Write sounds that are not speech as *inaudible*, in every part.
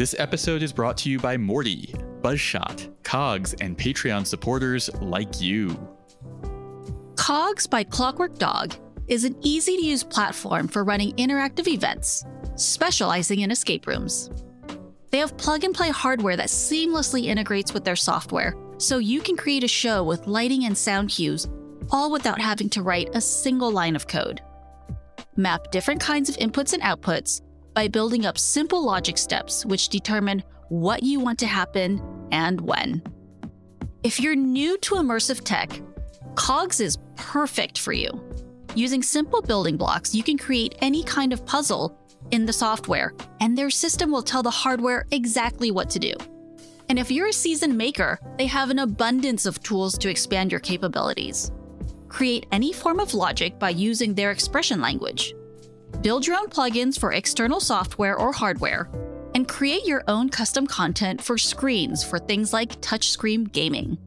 This episode is brought to you by Morty, Buzzshot, Cogs, and Patreon supporters like you. Cogs by Clockwork Dog is an easy to use platform for running interactive events, specializing in escape rooms. They have plug and play hardware that seamlessly integrates with their software, so you can create a show with lighting and sound cues, all without having to write a single line of code. Map different kinds of inputs and outputs by building up simple logic steps which determine what you want to happen and when. If you're new to immersive tech, COGS is perfect for you. Using simple building blocks, you can create any kind of puzzle in the software, and their system will tell the hardware exactly what to do. And if you're a seasoned maker, they have an abundance of tools to expand your capabilities. Create any form of logic by using their expression language. Build your own plugins for external software or hardware, and create your own custom content for screens for things like touchscreen gaming.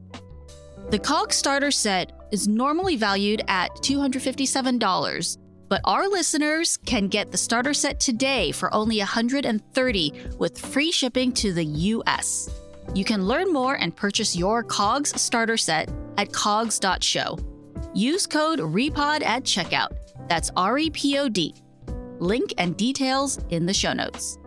The COG starter set is normally valued at $257, but our listeners can get the starter set today for only $130 with free shipping to the US. You can learn more and purchase your COGS starter set at cogs.show. Use code REPOD at checkout. That's R E P O D. Link and details in the show notes.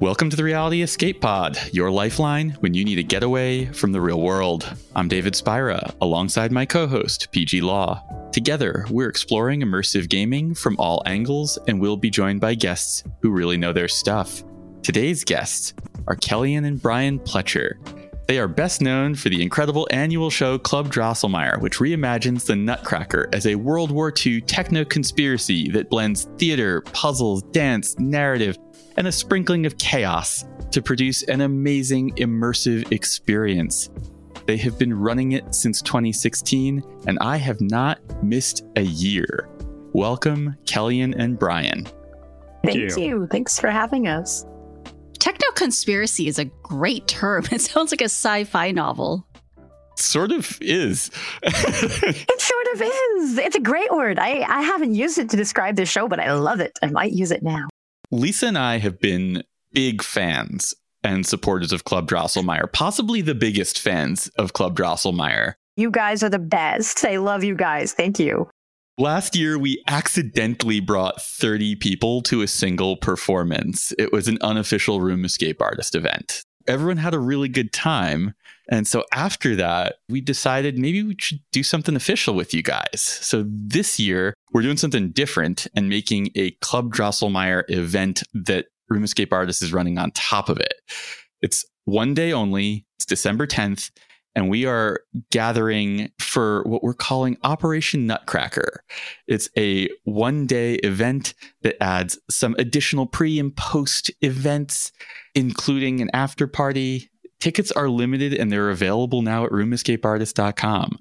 Welcome to the Reality Escape Pod, your lifeline when you need a getaway from the real world. I'm David Spira, alongside my co host, Peih-Gee Law. Together, we're exploring immersive gaming from all angles, and we'll be joined by guests who really know their stuff. Today's guests are Kellian and Brian Pletcher. They are best known for the incredible annual show Club Drosselmeyer, which reimagines the Nutcracker as a World War II techno conspiracy that blends theater, puzzles, dance, narrative, and a sprinkling of chaos to produce an amazing immersive experience. They have been running it since 2016, and I have not missed a year. Welcome, Kellian and Brian. Thank you. you. Thanks for having us. Techno conspiracy is a great term. *laughs* It sounds like a sci fi novel. Sort of is. *laughs* it sort of is. It's a great word. I, I haven't used it to describe this show, but I love it. I might use it now. Lisa and I have been big fans and supporters of Club Drosselmeyer, possibly the biggest fans of Club Drosselmeyer. You guys are the best. I love you guys. Thank you. Last year, we accidentally brought 30 people to a single performance. It was an unofficial Room Escape Artist event. Everyone had a really good time. And so after that, we decided maybe we should do something official with you guys. So this year, we're doing something different and making a Club Drosselmeyer event that Room Escape Artist is running on top of it. It's one day only, it's December 10th and we are gathering for what we're calling Operation Nutcracker. It's a one day event that adds some additional pre and post events, including an after party. Tickets are limited and they're available now at roomescapeartist.com.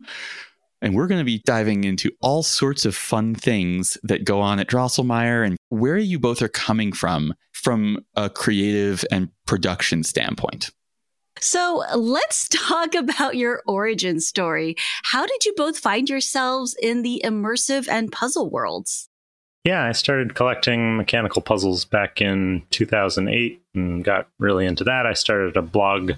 And we're going to be diving into all sorts of fun things that go on at Drosselmeyer and where you both are coming from, from a creative and production standpoint. So let's *laughs* talk about your origin story. How did you both find yourselves in the immersive and puzzle worlds? Yeah, I started collecting mechanical puzzles back in 2008 and got really into that. I started a blog,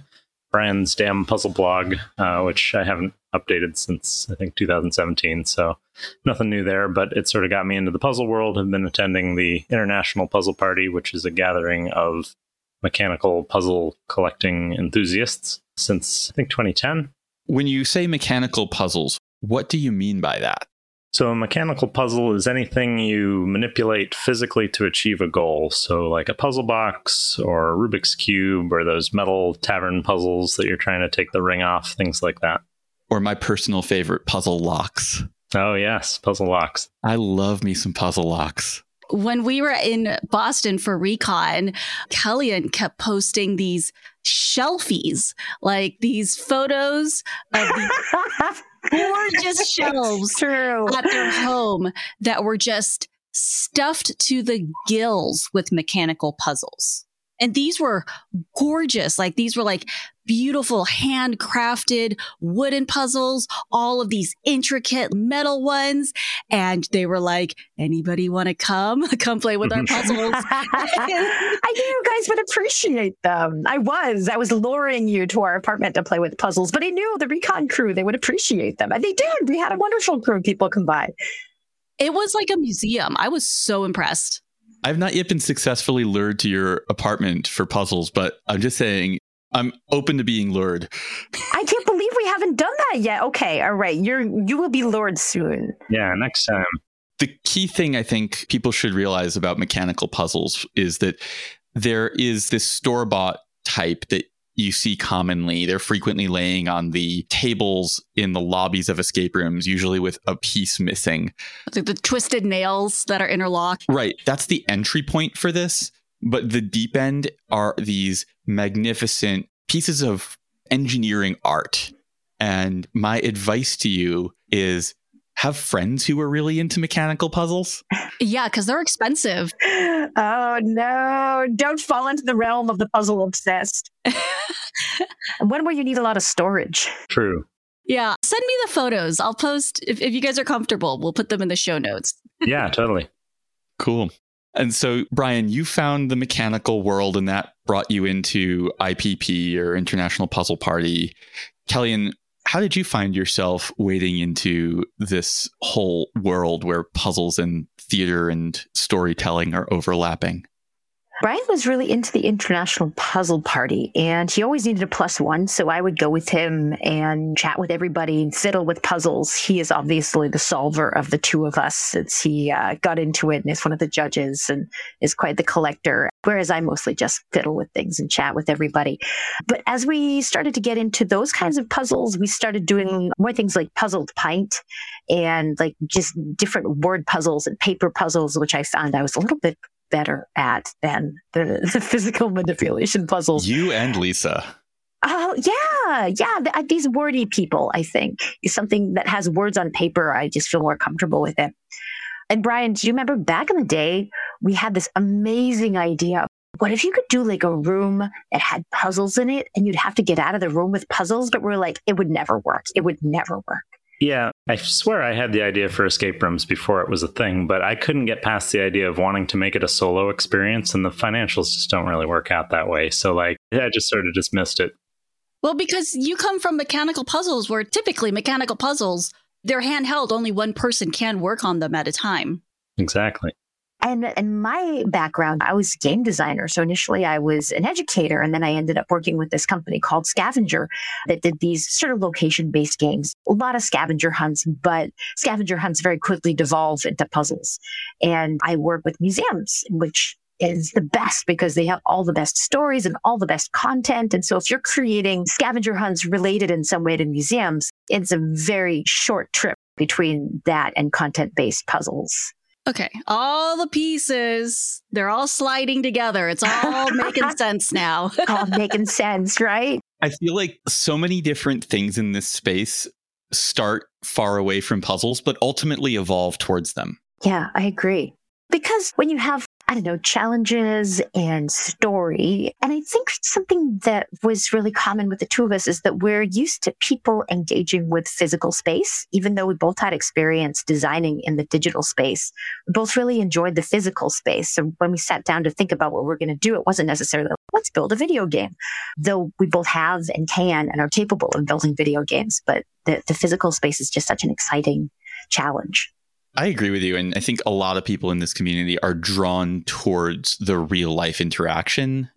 Brian's Damn Puzzle Blog, uh, which I haven't updated since I think 2017. So nothing new there, but it sort of got me into the puzzle world. I've been attending the International Puzzle Party, which is a gathering of mechanical puzzle collecting enthusiasts since I think 2010. When you say mechanical puzzles, what do you mean by that? So, a mechanical puzzle is anything you manipulate physically to achieve a goal. So, like a puzzle box or a Rubik's Cube or those metal tavern puzzles that you're trying to take the ring off, things like that. Or my personal favorite, puzzle locks. Oh, yes, puzzle locks. I love me some puzzle locks when we were in Boston for Recon, Kellian kept posting these shelfies, like these photos of these *laughs* gorgeous shelves True. at their home that were just stuffed to the gills with mechanical puzzles. And these were gorgeous. Like these were like beautiful handcrafted wooden puzzles, all of these intricate metal ones. And they were like, anybody want to come? *laughs* come play with our *laughs* puzzles. I knew you guys would appreciate them. I was. I was luring you to our apartment to play with puzzles, but I knew the recon crew, they would appreciate them. And they did. We had a wonderful crew of people come by. It was like a museum. I was so impressed. I've not yet been successfully lured to your apartment for puzzles, but I'm just saying I'm open to being lured. I can't believe we haven't done that yet. Okay, all right. You're you will be lured soon. Yeah, next time. The key thing I think people should realize about mechanical puzzles is that there is this store bought type that you see commonly. They're frequently laying on the tables in the lobbies of escape rooms, usually with a piece missing. Like the twisted nails that are interlocked. Right. That's the entry point for this. But the deep end are these magnificent pieces of engineering art. And my advice to you is have friends who are really into mechanical puzzles. Yeah, because they're expensive. *laughs* Oh no, don't fall into the realm of the puzzle obsessed. *laughs* when will you need a lot of storage. True. Yeah, send me the photos. I'll post if, if you guys are comfortable. We'll put them in the show notes. Yeah, totally. Cool. And so, Brian, you found the mechanical world, and that brought you into IPP or International Puzzle Party. Kellian, how did you find yourself wading into this whole world where puzzles and theater and storytelling are overlapping? Brian was really into the international puzzle party and he always needed a plus one. So I would go with him and chat with everybody and fiddle with puzzles. He is obviously the solver of the two of us since he uh, got into it and is one of the judges and is quite the collector. Whereas I mostly just fiddle with things and chat with everybody. But as we started to get into those kinds of puzzles, we started doing more things like puzzled pint and like just different word puzzles and paper puzzles, which I found I was a little bit better at than the, *laughs* the physical manipulation puzzles. You and Lisa. Oh, yeah. Yeah. The, uh, these wordy people, I think, is something that has words on paper. I just feel more comfortable with it. And Brian, do you remember back in the day, we had this amazing idea. What if you could do like a room that had puzzles in it and you'd have to get out of the room with puzzles? But we're like, it would never work. It would never work. Yeah, I swear I had the idea for escape rooms before it was a thing, but I couldn't get past the idea of wanting to make it a solo experience, and the financials just don't really work out that way. So, like, I just sort of dismissed it. Well, because you come from mechanical puzzles where typically mechanical puzzles, they're handheld, only one person can work on them at a time. Exactly. And in my background, I was game designer. So initially I was an educator and then I ended up working with this company called Scavenger that did these sort of location based games. A lot of scavenger hunts, but scavenger hunts very quickly devolve into puzzles. And I work with museums, which is the best because they have all the best stories and all the best content. And so if you're creating scavenger hunts related in some way to museums, it's a very short trip between that and content based puzzles. Okay, all the pieces, they're all sliding together. It's all *laughs* making sense now. *laughs* all making sense, right? I feel like so many different things in this space start far away from puzzles, but ultimately evolve towards them. Yeah, I agree. Because when you have I don't know, challenges and story. And I think something that was really common with the two of us is that we're used to people engaging with physical space, even though we both had experience designing in the digital space. We both really enjoyed the physical space. So when we sat down to think about what we're going to do, it wasn't necessarily let's build a video game, though we both have and can and are capable of building video games. But the, the physical space is just such an exciting challenge. I agree with you. And I think a lot of people in this community are drawn towards the real life interaction.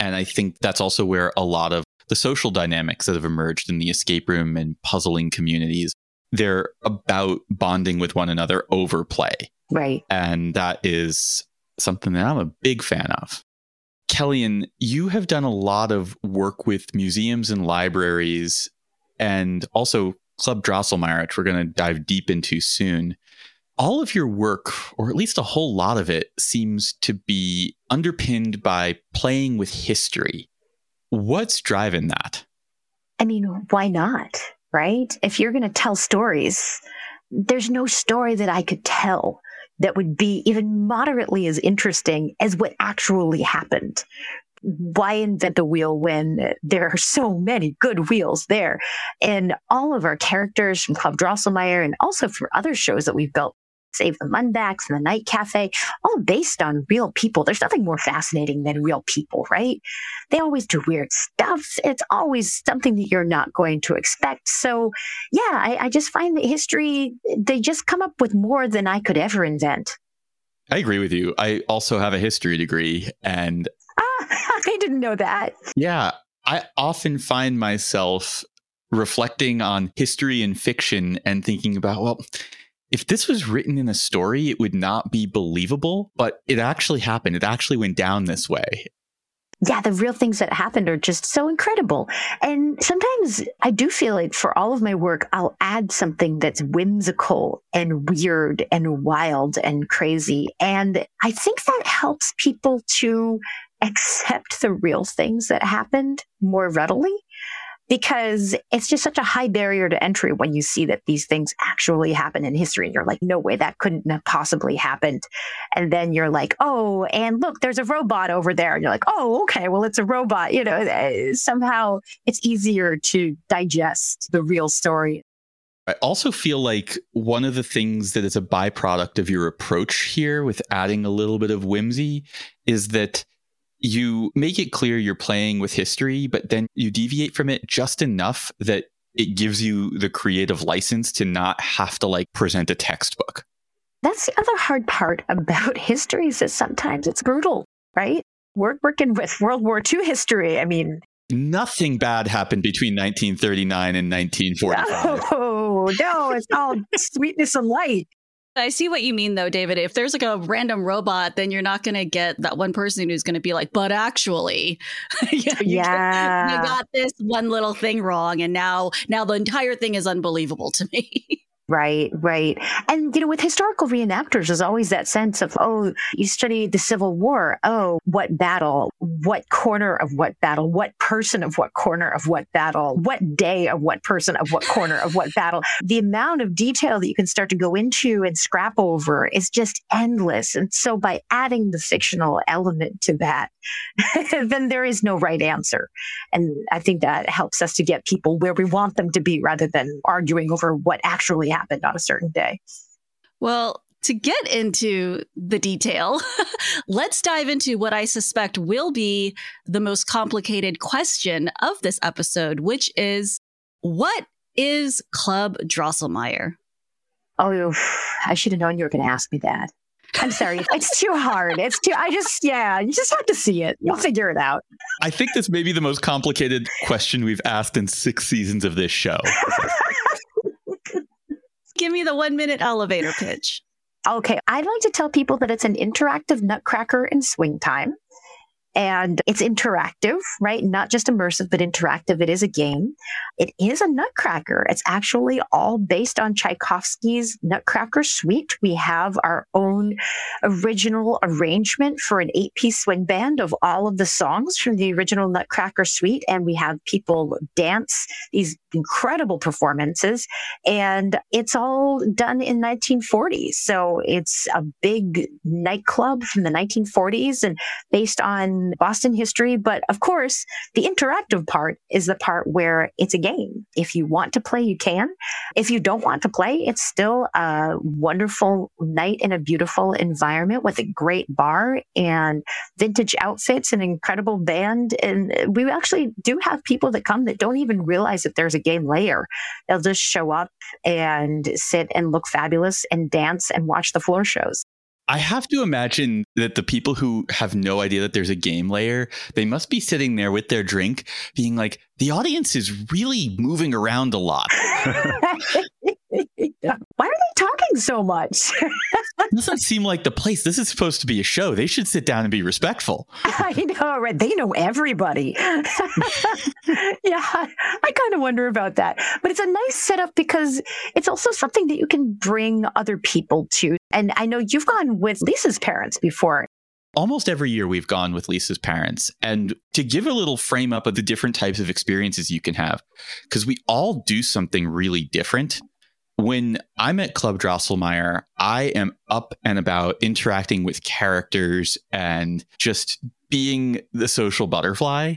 And I think that's also where a lot of the social dynamics that have emerged in the escape room and puzzling communities, they're about bonding with one another over play. Right. And that is something that I'm a big fan of. Kellian, you have done a lot of work with museums and libraries and also Club Drosselmeyer, which we're going to dive deep into soon all of your work, or at least a whole lot of it, seems to be underpinned by playing with history. What's driving that? I mean, why not? Right? If you're going to tell stories, there's no story that I could tell that would be even moderately as interesting as what actually happened. why invent a wheel when there are so many good wheels there? And all of our characters from Club Drosselmeyer and also from other shows that we've built, Save the Mundax and the Night Cafe, all based on real people. There's nothing more fascinating than real people, right? They always do weird stuff. It's always something that you're not going to expect. So, yeah, I, I just find that history, they just come up with more than I could ever invent. I agree with you. I also have a history degree and Ah, *laughs* I didn't know that. Yeah, I often find myself reflecting on history and fiction and thinking about, well, if this was written in a story, it would not be believable, but it actually happened. It actually went down this way. Yeah, the real things that happened are just so incredible. And sometimes I do feel like for all of my work, I'll add something that's whimsical and weird and wild and crazy. And I think that helps people to accept the real things that happened more readily because it's just such a high barrier to entry when you see that these things actually happen in history and you're like no way that couldn't have possibly happened. And then you're like oh and look there's a robot over there. And you're like oh okay well it's a robot you know eh, somehow it's easier to digest the real story. I also feel like one of the things that is a byproduct of your approach here with adding a little bit of whimsy is that you make it clear you're playing with history, but then you deviate from it just enough that it gives you the creative license to not have to like present a textbook. That's the other hard part about *laughs* history is that sometimes it's brutal, right? We're working with World War II history. I mean, nothing bad happened between 1939 and 1945. *laughs* No, no, it's all sweetness and light. I see what you mean, though, David. If there's like a random robot, then you're not going to get that one person who's going to be like, but actually, *laughs* you, know, yeah. you got this one little thing wrong. And now, now the entire thing is unbelievable to me. *laughs* Right, right. And, you know, with historical reenactors, there's always that sense of, oh, you study the Civil War. Oh, what battle? What corner of what battle? What person of what corner of what battle? What day of what person of what corner of what battle? The amount of detail that you can start to go into and scrap over is just endless. And so by adding the fictional element to that, *laughs* then there is no right answer. And I think that helps us to get people where we want them to be rather than arguing over what actually happened on a certain day. Well, to get into the detail, *laughs* let's dive into what I suspect will be the most complicated question of this episode, which is what is Club Drosselmeyer? Oh, I should have known you were going to ask me that. I'm sorry. *laughs* it's too hard. It's too, I just, yeah, you just have to see it. You'll figure it out. I think this may be the most complicated question we've asked in six seasons of this show. *laughs* Give me the one minute elevator pitch. Okay. I'd like to tell people that it's an interactive nutcracker in swing time and it's interactive, right? Not just immersive, but interactive. It is a game. It is a Nutcracker. It's actually all based on Tchaikovsky's Nutcracker Suite. We have our own original arrangement for an eight piece swing band of all of the songs from the original Nutcracker Suite. And we have people dance these incredible performances. And it's all done in 1940s. So it's a big nightclub from the 1940s and based on Boston history. But of course, the interactive part is the part where it's a game. If you want to play, you can. If you don't want to play, it's still a wonderful night in a beautiful environment with a great bar and vintage outfits and incredible band. And we actually do have people that come that don't even realize that there's a game layer. They'll just show up and sit and look fabulous and dance and watch the floor shows. I have to imagine that the people who have no idea that there's a game layer, they must be sitting there with their drink being like, the audience is really moving around a lot. *laughs* Why are they talking so much? *laughs* doesn't seem like the place. This is supposed to be a show. They should sit down and be respectful. I know, right? They know everybody. *laughs* yeah, I kind of wonder about that. But it's a nice setup because it's also something that you can bring other people to. And I know you've gone with Lisa's parents before. Almost every year we've gone with Lisa's parents. And to give a little frame up of the different types of experiences you can have, because we all do something really different when I'm at Club Drosselmeyer, I am up and about interacting with characters and just being the social butterfly.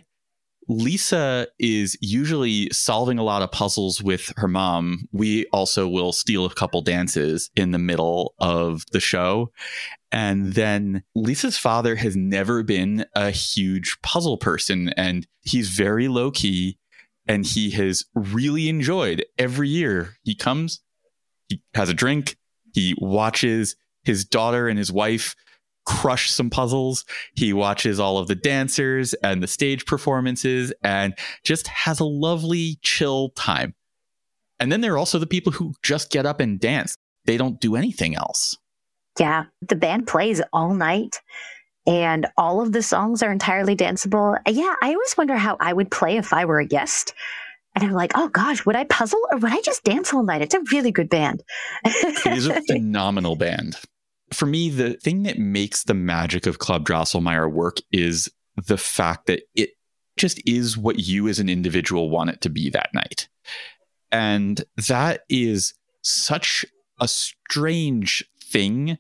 Lisa is usually solving a lot of puzzles with her mom. We also will steal a couple dances in the middle of the show. And then Lisa's father has never been a huge puzzle person, and he's very low key. And he has really enjoyed every year. He comes, he has a drink, he watches his daughter and his wife crush some puzzles. He watches all of the dancers and the stage performances and just has a lovely, chill time. And then there are also the people who just get up and dance. They don't do anything else. Yeah, the band plays all night and all of the songs are entirely danceable. Yeah, I always wonder how I would play if I were a guest. And I'm like, oh gosh, would I puzzle or would I just dance all night? It's a really good band. it is a *laughs* phenomenal band for me, the thing that makes the magic of Club Drosselmeyer work is the fact that it just is what you as an individual want it to be that night. And that is such a strange thing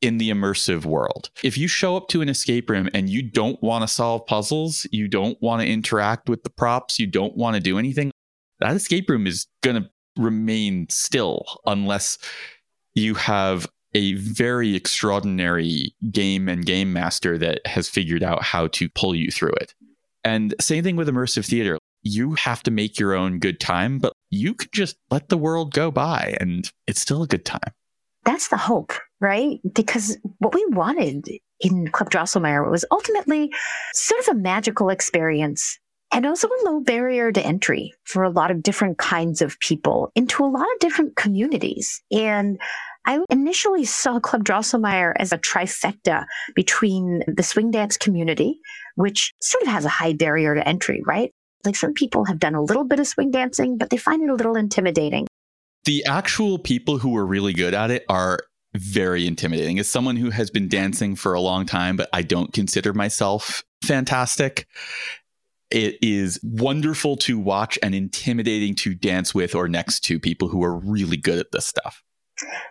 in the immersive world. If you show up to an escape room and you don't want to solve puzzles, you don't want to interact with the props, you don't want to do anything, that escape room is going to remain still unless you have a very extraordinary game and game master that has figured out how to pull you through it. And same thing with immersive theater. You have to make your own good time, but you could just let the world go by and it's still a good time. That's the hope, right? Because what we wanted in Club Drosselmeyer was ultimately sort of a magical experience and also a low barrier to entry for a lot of different kinds of people into a lot of different communities. And I initially saw Club Drosselmeyer as a trifecta between the swing dance community, which sort of has a high barrier to entry, right? Like some people have done a little bit of swing dancing, but they find it a little intimidating. The actual people who are really good at it are very intimidating. As someone who has been dancing for a long time, but I don't consider myself fantastic, it is wonderful to watch and intimidating to dance with or next to people who are really good at this stuff.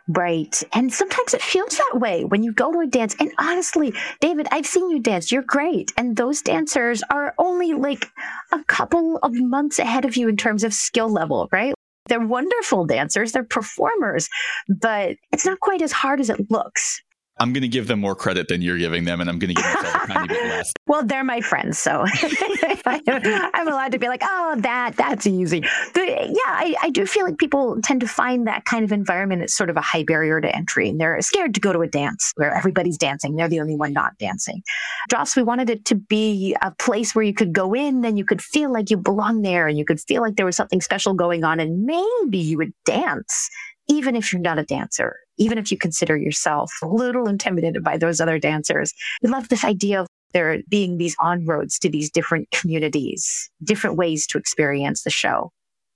Right. And sometimes it feels that way when you go to a dance. And honestly, David, I've seen you dance. You're great. And those dancers are only like a couple of months ahead of you in terms of skill level, right? They're wonderful dancers, they're performers, but it's not quite as hard as it looks. I'm going to give them more credit than you're giving them, and I'm going to give myself a tiny bit less. *laughs* Well, they're my friends, so *laughs* I'm allowed to be like, oh, that that's easy. But yeah, I, I do feel like people tend to find that kind of environment as sort of a high barrier to entry, and they're scared to go to a dance where everybody's dancing. They're the only one not dancing. Dross, we wanted it to be a place where you could go in and you could feel like you belong there, and you could feel like there was something special going on, and maybe you would dance even if you're not a dancer, even if you consider yourself a little intimidated by those other dancers. We love this idea of there being these on roads to these different communities, different ways to experience the show.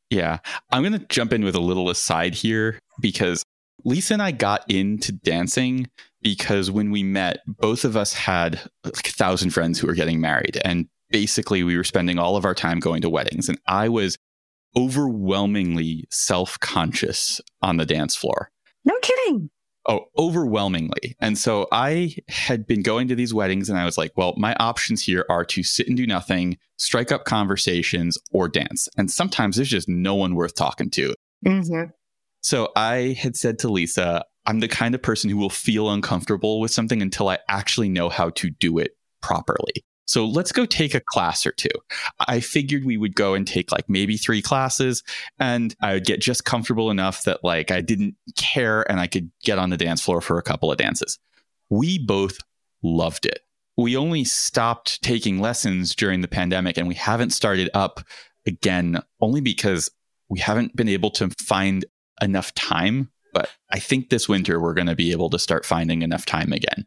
Yeah. I'm going to jump in with a little aside here because Lisa and I got into dancing because when we met, both of us had like a thousand friends who were getting married. And basically, we were spending all of our time going to weddings. And I was overwhelmingly self conscious on the dance floor. No kidding. Oh, overwhelmingly. And so I had been going to these weddings and I was like, well, my options here are to sit and do nothing, strike up conversations, or dance. And sometimes there's just no one worth talking to. Mm-hmm. So I had said to Lisa, I'm the kind of person who will feel uncomfortable with something until I actually know how to do it properly. So let's go take a class or two. I figured we would go and take like maybe three classes and I would get just comfortable enough that like I didn't care and I could get on the dance floor for a couple of dances. We both loved it. We only stopped taking lessons during the pandemic and we haven't started up again only because we haven't been able to find enough time. But I think this winter we're going to be able to start finding enough time again.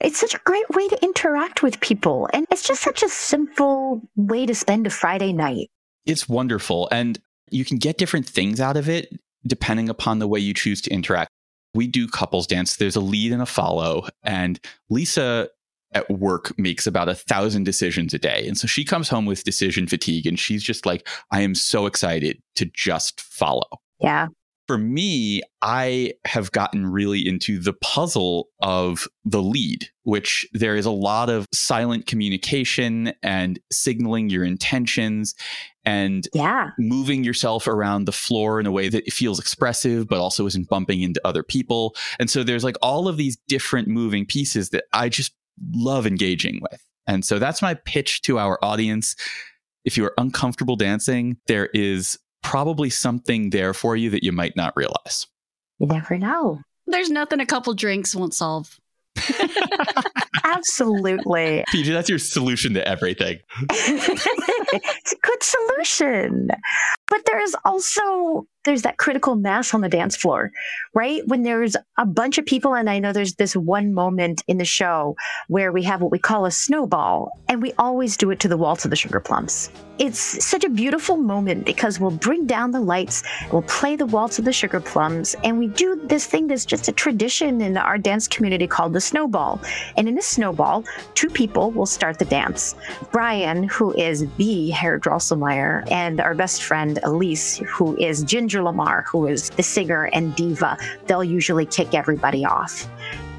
It's such a great way to interact with people. And it's just such a simple way to spend a Friday night. It's wonderful. And you can get different things out of it depending upon the way you choose to interact. We do couples dance. There's a lead and a follow. And Lisa at work makes about a thousand decisions a day. And so she comes home with decision fatigue and she's just like, I am so excited to just follow. Yeah. For me, I have gotten really into the puzzle of the lead, which there is a lot of silent communication and signaling your intentions and Yeah. moving yourself around the floor in a way that it feels expressive, but also isn't bumping into other people. And so there's like all of these different moving pieces that I just love engaging with. And so that's my pitch to our audience. If you are uncomfortable dancing, there is probably something there for you that you might not realize. You never know. There's nothing a couple drinks won't solve. *laughs* Absolutely. Peih-Gee, that's your solution to everything. *laughs* it's a good solution. But there's also there's that critical mass on the dance floor, right? When there's a bunch of people and I know there's this one moment in the show where we have what we call a snowball and we always do it to the waltz of the sugar plums. It's such a beautiful moment because we'll bring down the lights, we'll play the waltz of the sugar plums and we do this thing that's just a tradition in our dance community called the snowball. And in the snowball, two people will start the dance. Brian, who is the Herr Drosselmeyer, and our best friend Elise, who is Ginger Lamar, who is the singer and diva. They'll usually kick everybody off.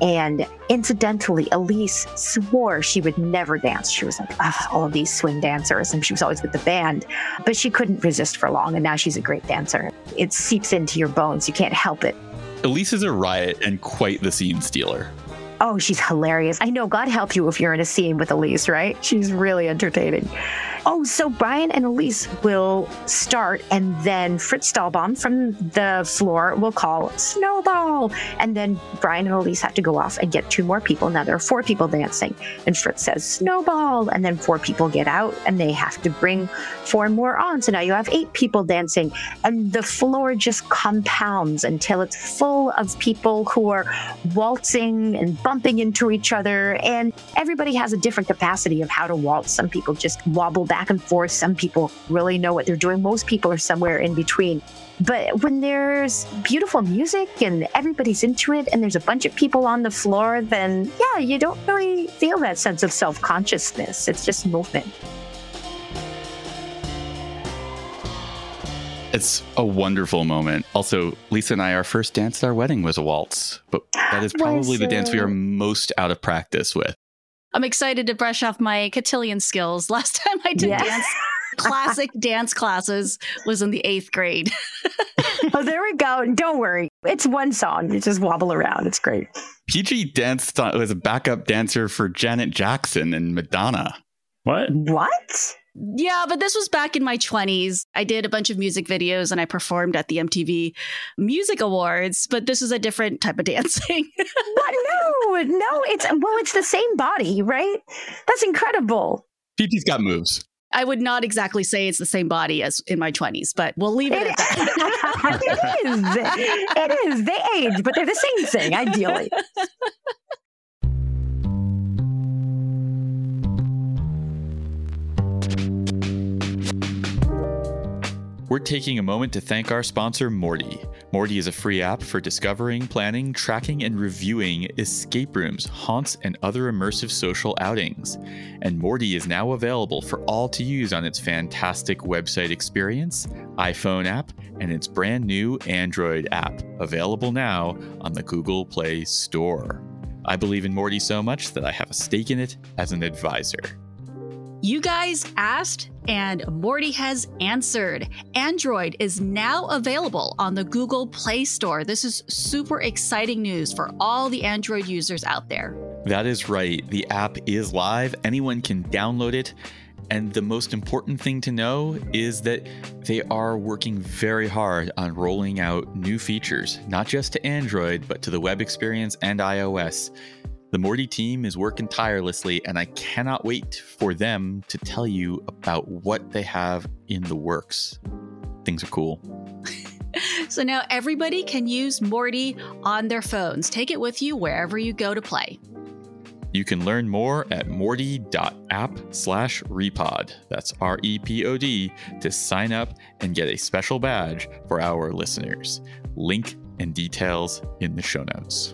And incidentally, Elise swore she would never dance. She was like, "Ugh, all of these swing dancers, and she was always with the band. But she couldn't resist for long, and now she's a great dancer. It seeps into your bones. You can't help it. Elise is a riot and quite the scene stealer. Oh, she's hilarious. I know. God help you if you're in a scene with Elise, right? She's really entertaining. Oh, so Brian and Elise will start, and then Fritz Stahlbaum from the floor will call Snowball. And then Brian and Elise have to go off and get two more people. Now there are four people dancing, and Fritz says Snowball, and then four people get out, and they have to bring four more on. So now you have eight people dancing, and the floor just compounds until it's full of people who are waltzing and bumping into each other. And everybody has a different capacity of how to waltz. Some people just wobble back and forth, some people really know what they're doing. Most people are somewhere in between. But when there's beautiful music and everybody's into it and there's a bunch of people on the floor, then yeah, you don't really feel that sense of self consciousness. It's just movement. It's a wonderful moment. Also, Lisa and I, our first dance at our wedding was a waltz, but that is probably the dance we are uh, most out of practice with. I'm excited to brush off my cotillion skills. *laughs* Last time I did Yeah. dance, classic *laughs* dance classes was in the eighth grade. *laughs* oh, there we go. Don't worry. It's one song. You just wobble around. It's great. Peih-Gee danced on, was a backup dancer for Janet Jackson and Madonna. What? What? Yeah, but this was back in my 20s. I did a bunch of music videos and I performed at the MTV Music Awards, but this is a different type of *laughs* dancing. What? No, no. It's well, it's the same body, right? That's incredible. Peih-Gee's got moves. I would not exactly say it's the same body as in my 20s, but we'll leave it It, at that. it is. *laughs* It is. They age, but they're the same thing, ideally. *laughs* We're taking a moment to thank our sponsor, Morty. Morty is a free app for discovering, planning, tracking, and reviewing escape rooms, haunts, and other immersive social outings. And Morty is now available for all to use on its fantastic website experience, iPhone app, and its brand new Android app, available now on the Google Play Store. I believe in Morty so much that I have a stake in it as an advisor. You guys asked, and Morty has answered. Android is now available on the Google Play Store. This is super exciting news for all the Android users out there. That is right. The app is live. Anyone can download it. And the most important thing to know is that they are working very hard on rolling out new features, not just to Android, but to the web experience and iOS. The Morty team is working tirelessly, and I cannot wait for them to tell you about what they have in the works. Things are cool. *laughs* So now everybody can use Morty on their phones. Take it with you wherever you go to play. You can learn more at morty.app slash repod. That's R E P O D to sign up and get a special badge for our listeners. Link and details in the show notes.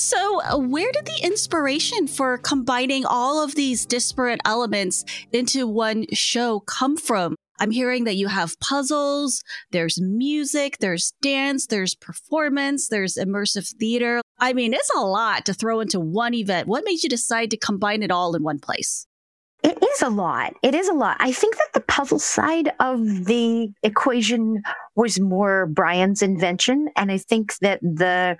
So, uh, where did the inspiration for combining all of these disparate elements into one show come from? I'm hearing that you have puzzles, there's music, there's dance, there's performance, there's immersive theater. I mean, it's a lot to throw into one event. What made you decide to combine it all in one place? It is a lot. It is a lot. I think that the puzzle side of the equation was more Brian's invention. And I think that the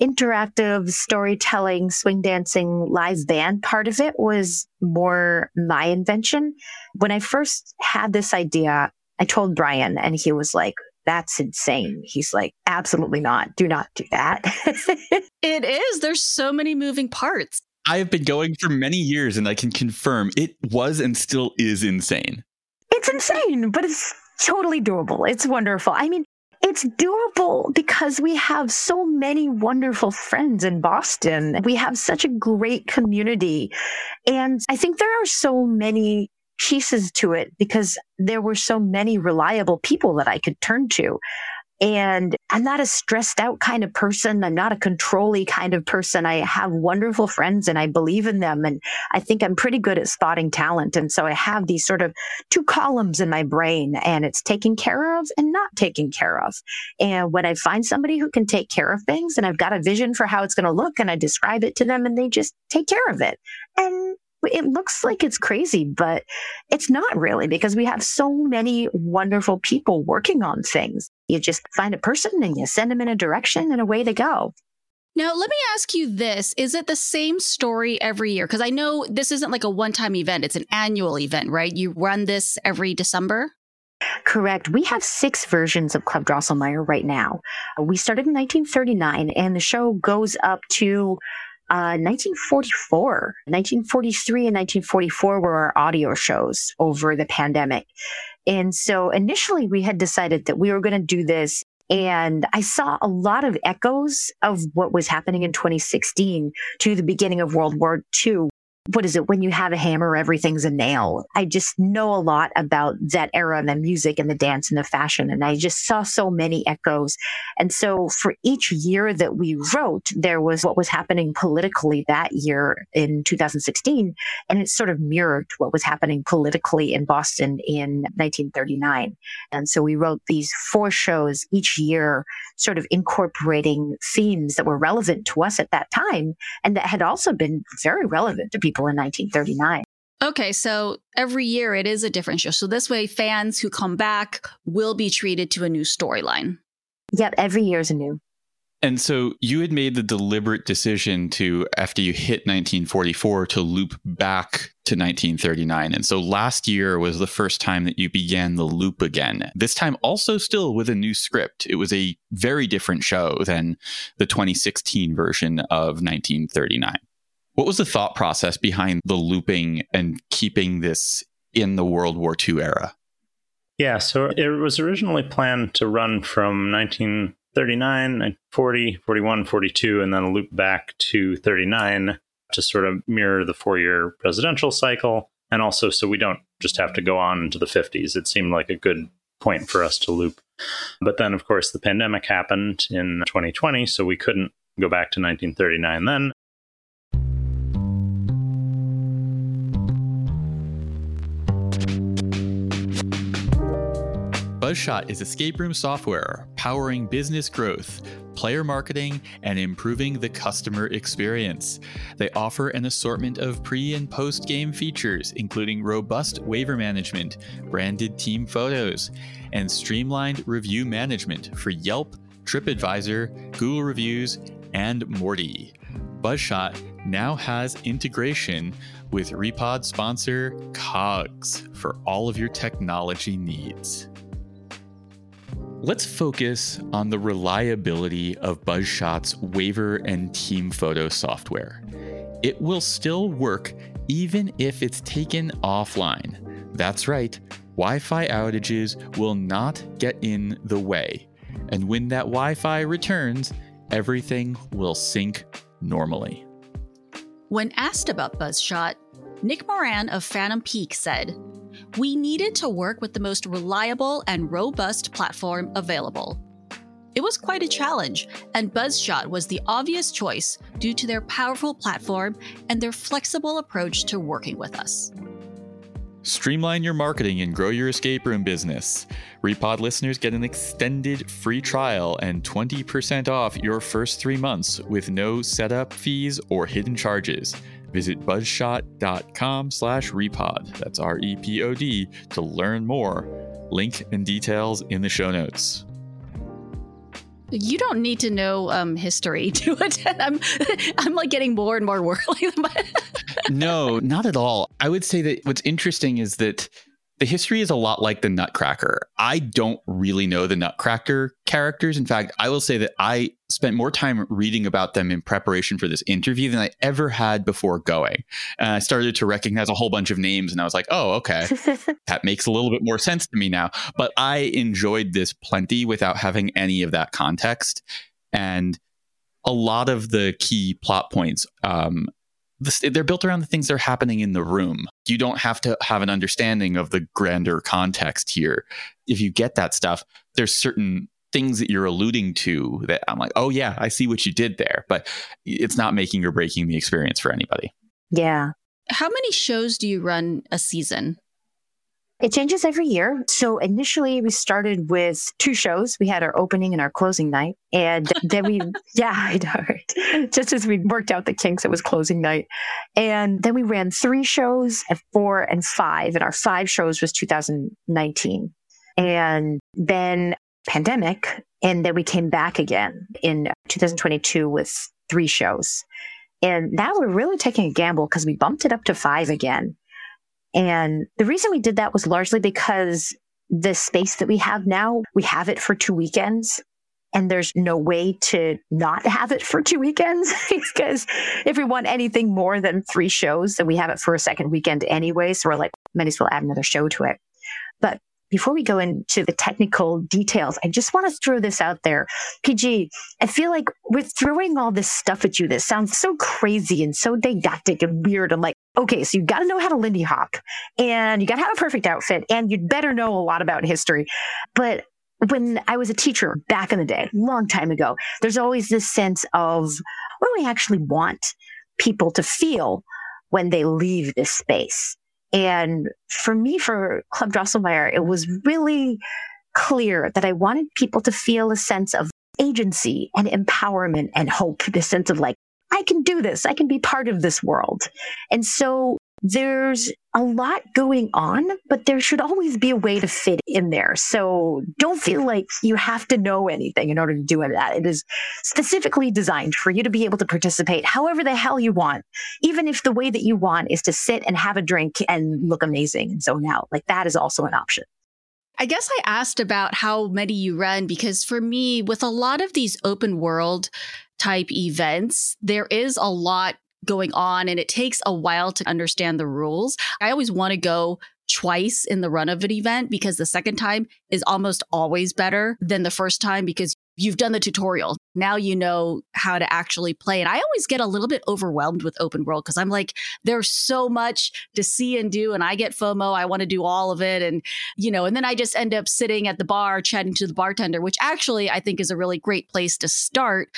interactive storytelling, swing dancing, live band part of it was more my invention. When I first had this idea, I told Brian, and he was like, that's insane. He's like, absolutely not. Do not do that. *laughs* it is. There's so many moving parts. I have been going for many years and I can confirm it was and still is insane. It's insane, but it's totally doable. It's wonderful. I mean, it's doable because we have so many wonderful friends in Boston. We have such a great community. And I think there are so many pieces to it because there were so many reliable people that I could turn to. And I'm not a stressed out kind of person. I'm not a controlly kind of person. I have wonderful friends and I believe in them. And I think I'm pretty good at spotting talent. And so I have these sort of two columns in my brain and it's taken care of and not taken care of. And when I find somebody who can take care of things and I've got a vision for how it's going to look and I describe it to them and they just take care of it. And it looks like it's crazy, but it's not really because we have so many wonderful people working on things. You just find a person and you send them in a direction and away they go. Now, let me ask you this. Is it the same story every year? Because I know this isn't like a one time event, it's an annual event, right? You run this every December? Correct. We have six versions of Club Drosselmeyer right now. We started in 1939, and the show goes up to 1944, uh, 1943 and 1944 were our audio shows over the pandemic. And so initially we had decided that we were going to do this. And I saw a lot of echoes of what was happening in 2016 to the beginning of World War II what is it? When you have a hammer, everything's a nail. I just know a lot about that era and the music and the dance and the fashion. And I just saw so many echoes. And so for each year that we wrote, there was what was happening politically that year in 2016. And it sort of mirrored what was happening politically in Boston in 1939. And so we wrote these four shows each year, sort of incorporating themes that were relevant to us at that time and that had also been very relevant to people people in 1939. Okay, so every year it is a different show. So this way, fans who come back will be treated to a new storyline. Yep, every year is a new. And so you had made the deliberate decision to, after you hit 1944, to loop back to 1939. And so last year was the first time that you began the loop again. This time also still with a new script. It was a very different show than the 2016 version of 1939. What was the thought process behind the looping and keeping this in the World War II era? Yeah, so it was originally planned to run from 1939, 40, 41, 42, and then loop back to 39 to sort of mirror the four year presidential cycle. And also, so we don't just have to go on into the 50s. It seemed like a good point for us to loop. But then, of course, the pandemic happened in 2020, so we couldn't go back to 1939 then. Buzzshot is escape room software powering business growth, player marketing, and improving the customer experience. They offer an assortment of pre and post game features, including robust waiver management, branded team photos, and streamlined review management for Yelp, TripAdvisor, Google Reviews, and Morty. Buzzshot now has integration with Repod sponsor Cogs for all of your technology needs. Let's focus on the reliability of Buzzshot's waiver and team photo software. It will still work even if it's taken offline. That's right, Wi Fi outages will not get in the way. And when that Wi Fi returns, everything will sync normally. When asked about Buzzshot, Nick Moran of Phantom Peak said, we needed to work with the most reliable and robust platform available. It was quite a challenge, and Buzzshot was the obvious choice due to their powerful platform and their flexible approach to working with us. Streamline your marketing and grow your escape room business. Repod listeners get an extended free trial and 20% off your first three months with no setup fees or hidden charges. Visit buzzshot.com slash repod, that's R-E-P-O-D, to learn more. Link and details in the show notes. You don't need to know um, history *laughs* to attend. I'm, *laughs* I'm like getting more and more *laughs* worldly. no, not at all. I would say that what's interesting is that the history is a lot like the Nutcracker. I don't really know the Nutcracker characters. In fact, I will say that I spent more time reading about them in preparation for this interview than I ever had before going. And I started to recognize a whole bunch of names and I was like, oh, okay, *laughs* that makes a little bit more sense to me now. But I enjoyed this plenty without having any of that context. And a lot of the key plot points um, they're built around the things that are happening in the room. You don't have to have an understanding of the grander context here. If you get that stuff, there's certain things that you're alluding to that I'm like, oh, yeah, I see what you did there. But it's not making or breaking the experience for anybody. Yeah. How many shows do you run a season? It changes every year. So initially we started with two shows. We had our opening and our closing night. And *laughs* then we, yeah, I know, right? Just as we worked out the kinks, it was closing night. And then we ran three shows at four and five. And our five shows was 2019. And then pandemic. And then we came back again in 2022 with three shows. And now we're really taking a gamble because we bumped it up to five again. And the reason we did that was largely because the space that we have now, we have it for two weekends. And there's no way to not have it for two weekends *laughs* because if we want anything more than three shows, then we have it for a second weekend anyway. So we're like, might as well add another show to it. But before we go into the technical details, I just want to throw this out there. Peih-Gee, I feel like we're throwing all this stuff at you that sounds so crazy and so didactic and weird. I'm like, okay, so you got to know how to Lindy Hop and you got to have a perfect outfit and you'd better know a lot about history. But when I was a teacher back in the day, long time ago, there's always this sense of what do we actually want people to feel when they leave this space? And for me, for Club Drosselmeyer, it was really clear that I wanted people to feel a sense of agency and empowerment and hope, this sense of like, I can do this. I can be part of this world. And so there's a lot going on, but there should always be a way to fit in there. So don't feel like you have to know anything in order to do that. Uh, it is specifically designed for you to be able to participate however the hell you want, even if the way that you want is to sit and have a drink and look amazing and zone out. Like that is also an option. I guess I asked about how many you run because for me, with a lot of these open world type events, there is a lot going on and it takes a while to understand the rules. I always want to go twice in the run of an event because the second time is almost always better than the first time because you've done the tutorial. Now you know how to actually play. And I always get a little bit overwhelmed with open world because I'm like, there's so much to see and do. And I get FOMO. I want to do all of it. And, you know, and then I just end up sitting at the bar chatting to the bartender, which actually I think is a really great place to start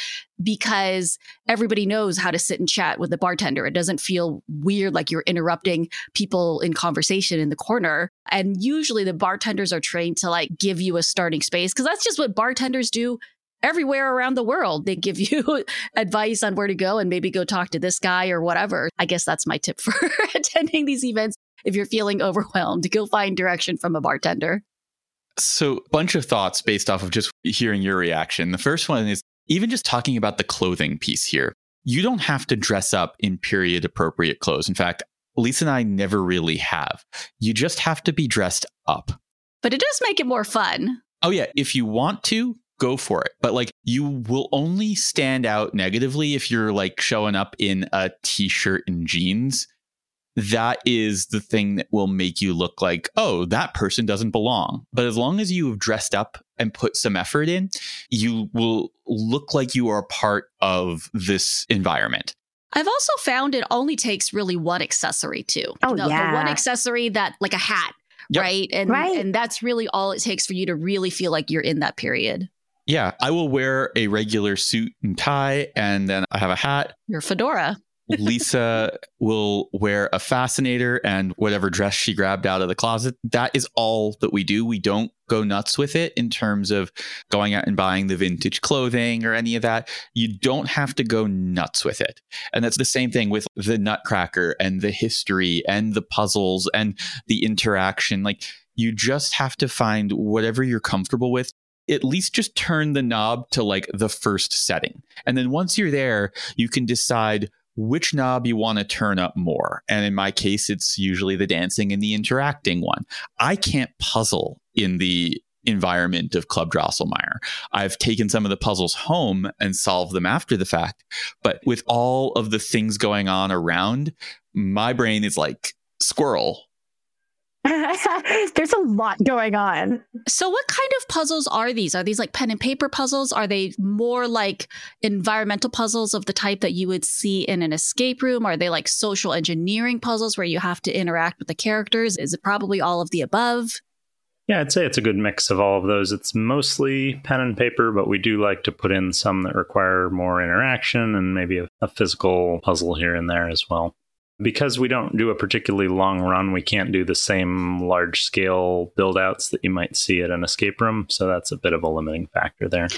because everybody knows how to sit and chat with the bartender. It doesn't feel weird like you're interrupting people in conversation in the corner. And usually the bartenders are trained to like give you a starting space because that's just what bartenders do everywhere around the world. They give *laughs* you advice on where to go and maybe go talk to this guy or whatever. I guess that's my tip *laughs* for attending these events. If you're feeling overwhelmed, go find direction from a bartender. So, a bunch of thoughts based off of just hearing your reaction. The first one is even just talking about the clothing piece here. You don't have to dress up in period appropriate clothes. In fact, Lisa and I never really have. You just have to be dressed up. But it does make it more fun. Oh, yeah. If you want to, go for it. But like you will only stand out negatively if you're like showing up in a t shirt and jeans. That is the thing that will make you look like, oh, that person doesn't belong. But as long as you've dressed up and put some effort in, you will look like you are a part of this environment. I've also found it only takes really one accessory too. Oh, the, yeah. The one accessory that, like a hat, yep. right? And right. and that's really all it takes for you to really feel like you're in that period. Yeah, I will wear a regular suit and tie, and then I have a hat. Your fedora. *laughs* Lisa will wear a fascinator and whatever dress she grabbed out of the closet. That is all that we do. We don't go nuts with it in terms of going out and buying the vintage clothing or any of that. You don't have to go nuts with it. And that's the same thing with the Nutcracker and the history and the puzzles and the interaction. Like, you just have to find whatever you're comfortable with at least just turn the knob to like the first setting. And then once you're there, you can decide which knob you want to turn up more. And in my case, it's usually the dancing and the interacting one. I can't puzzle in the environment of Club Drosselmeyer. I've taken some of the puzzles home and solved them after the fact. But with all of the things going on around, my brain is like squirrel *laughs* There's a lot going on. So, what kind of puzzles are these? Are these like pen and paper puzzles? Are they more like environmental puzzles of the type that you would see in an escape room? Are they like social engineering puzzles where you have to interact with the characters? Is it probably all of the above? Yeah, I'd say it's a good mix of all of those. It's mostly pen and paper, but we do like to put in some that require more interaction and maybe a, a physical puzzle here and there as well because we don't do a particularly long run, we can't do the same large scale build outs that you might see at an escape room. So that's a bit of a limiting factor there.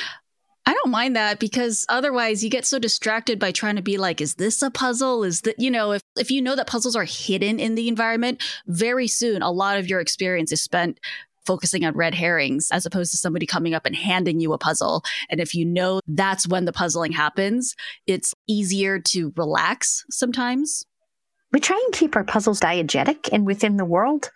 I don't mind that because otherwise you get so distracted by trying to be like, is this a puzzle? Is that, you know, if, if you know that puzzles are hidden in the environment, very soon a lot of your experience is spent focusing on red herrings as opposed to somebody coming up and handing you a puzzle. And if you know that's when the puzzling happens, it's easier to relax sometimes we try and keep our puzzles diegetic and within the world.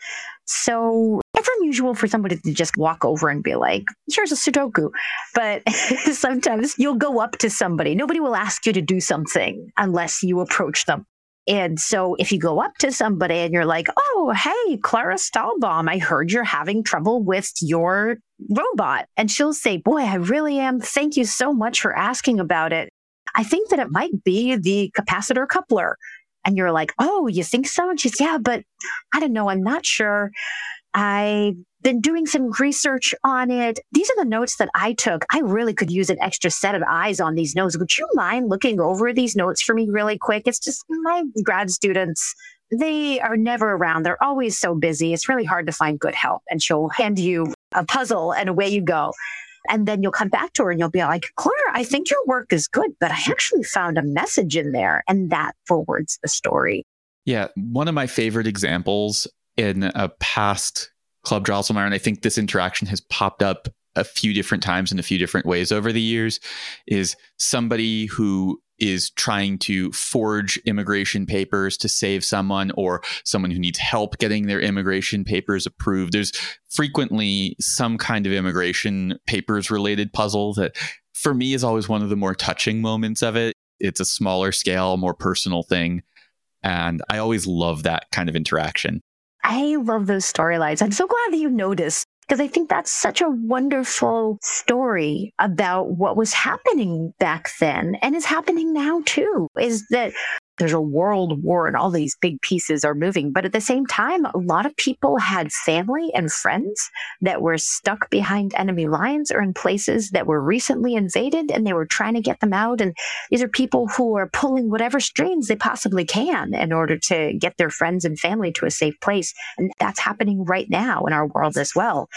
So it's unusual for somebody to just walk over and be like, here's a Sudoku. But *laughs* sometimes you'll go up to somebody. Nobody will ask you to do something unless you approach them. And so if you go up to somebody and you're like, oh, hey, Clara Stahlbaum, I heard you're having trouble with your robot. And she'll say, boy, I really am. Thank you so much for asking about it. I think that it might be the capacitor coupler and you're like, oh, you think so? And she's, yeah, but I don't know. I'm not sure. I've been doing some research on it. These are the notes that I took. I really could use an extra set of eyes on these notes. Would you mind looking over these notes for me really quick? It's just my grad students. They are never around. They're always so busy. It's really hard to find good help. And she'll hand you a puzzle and away you go. And then you'll come back to her and you'll be like, Claire, I think your work is good, but I actually found a message in there. And that forwards the story. Yeah. One of my favorite examples in a past Club Drosselmeyer, and I think this interaction has popped up a few different times in a few different ways over the years, is somebody who is trying to forge immigration papers to save someone or someone who needs help getting their immigration papers approved. There's frequently some kind of immigration papers related puzzle that for me is always one of the more touching moments of it. It's a smaller scale, more personal thing. And I always love that kind of interaction. I love those storylines. I'm so glad that you noticed because I think that's such a wonderful story about what was happening back then and is happening now too. Is that there's a world war and all these big pieces are moving. But at the same time, a lot of people had family and friends that were stuck behind enemy lines or in places that were recently invaded and they were trying to get them out. And these are people who are pulling whatever strings they possibly can in order to get their friends and family to a safe place. And that's happening right now in our world as well.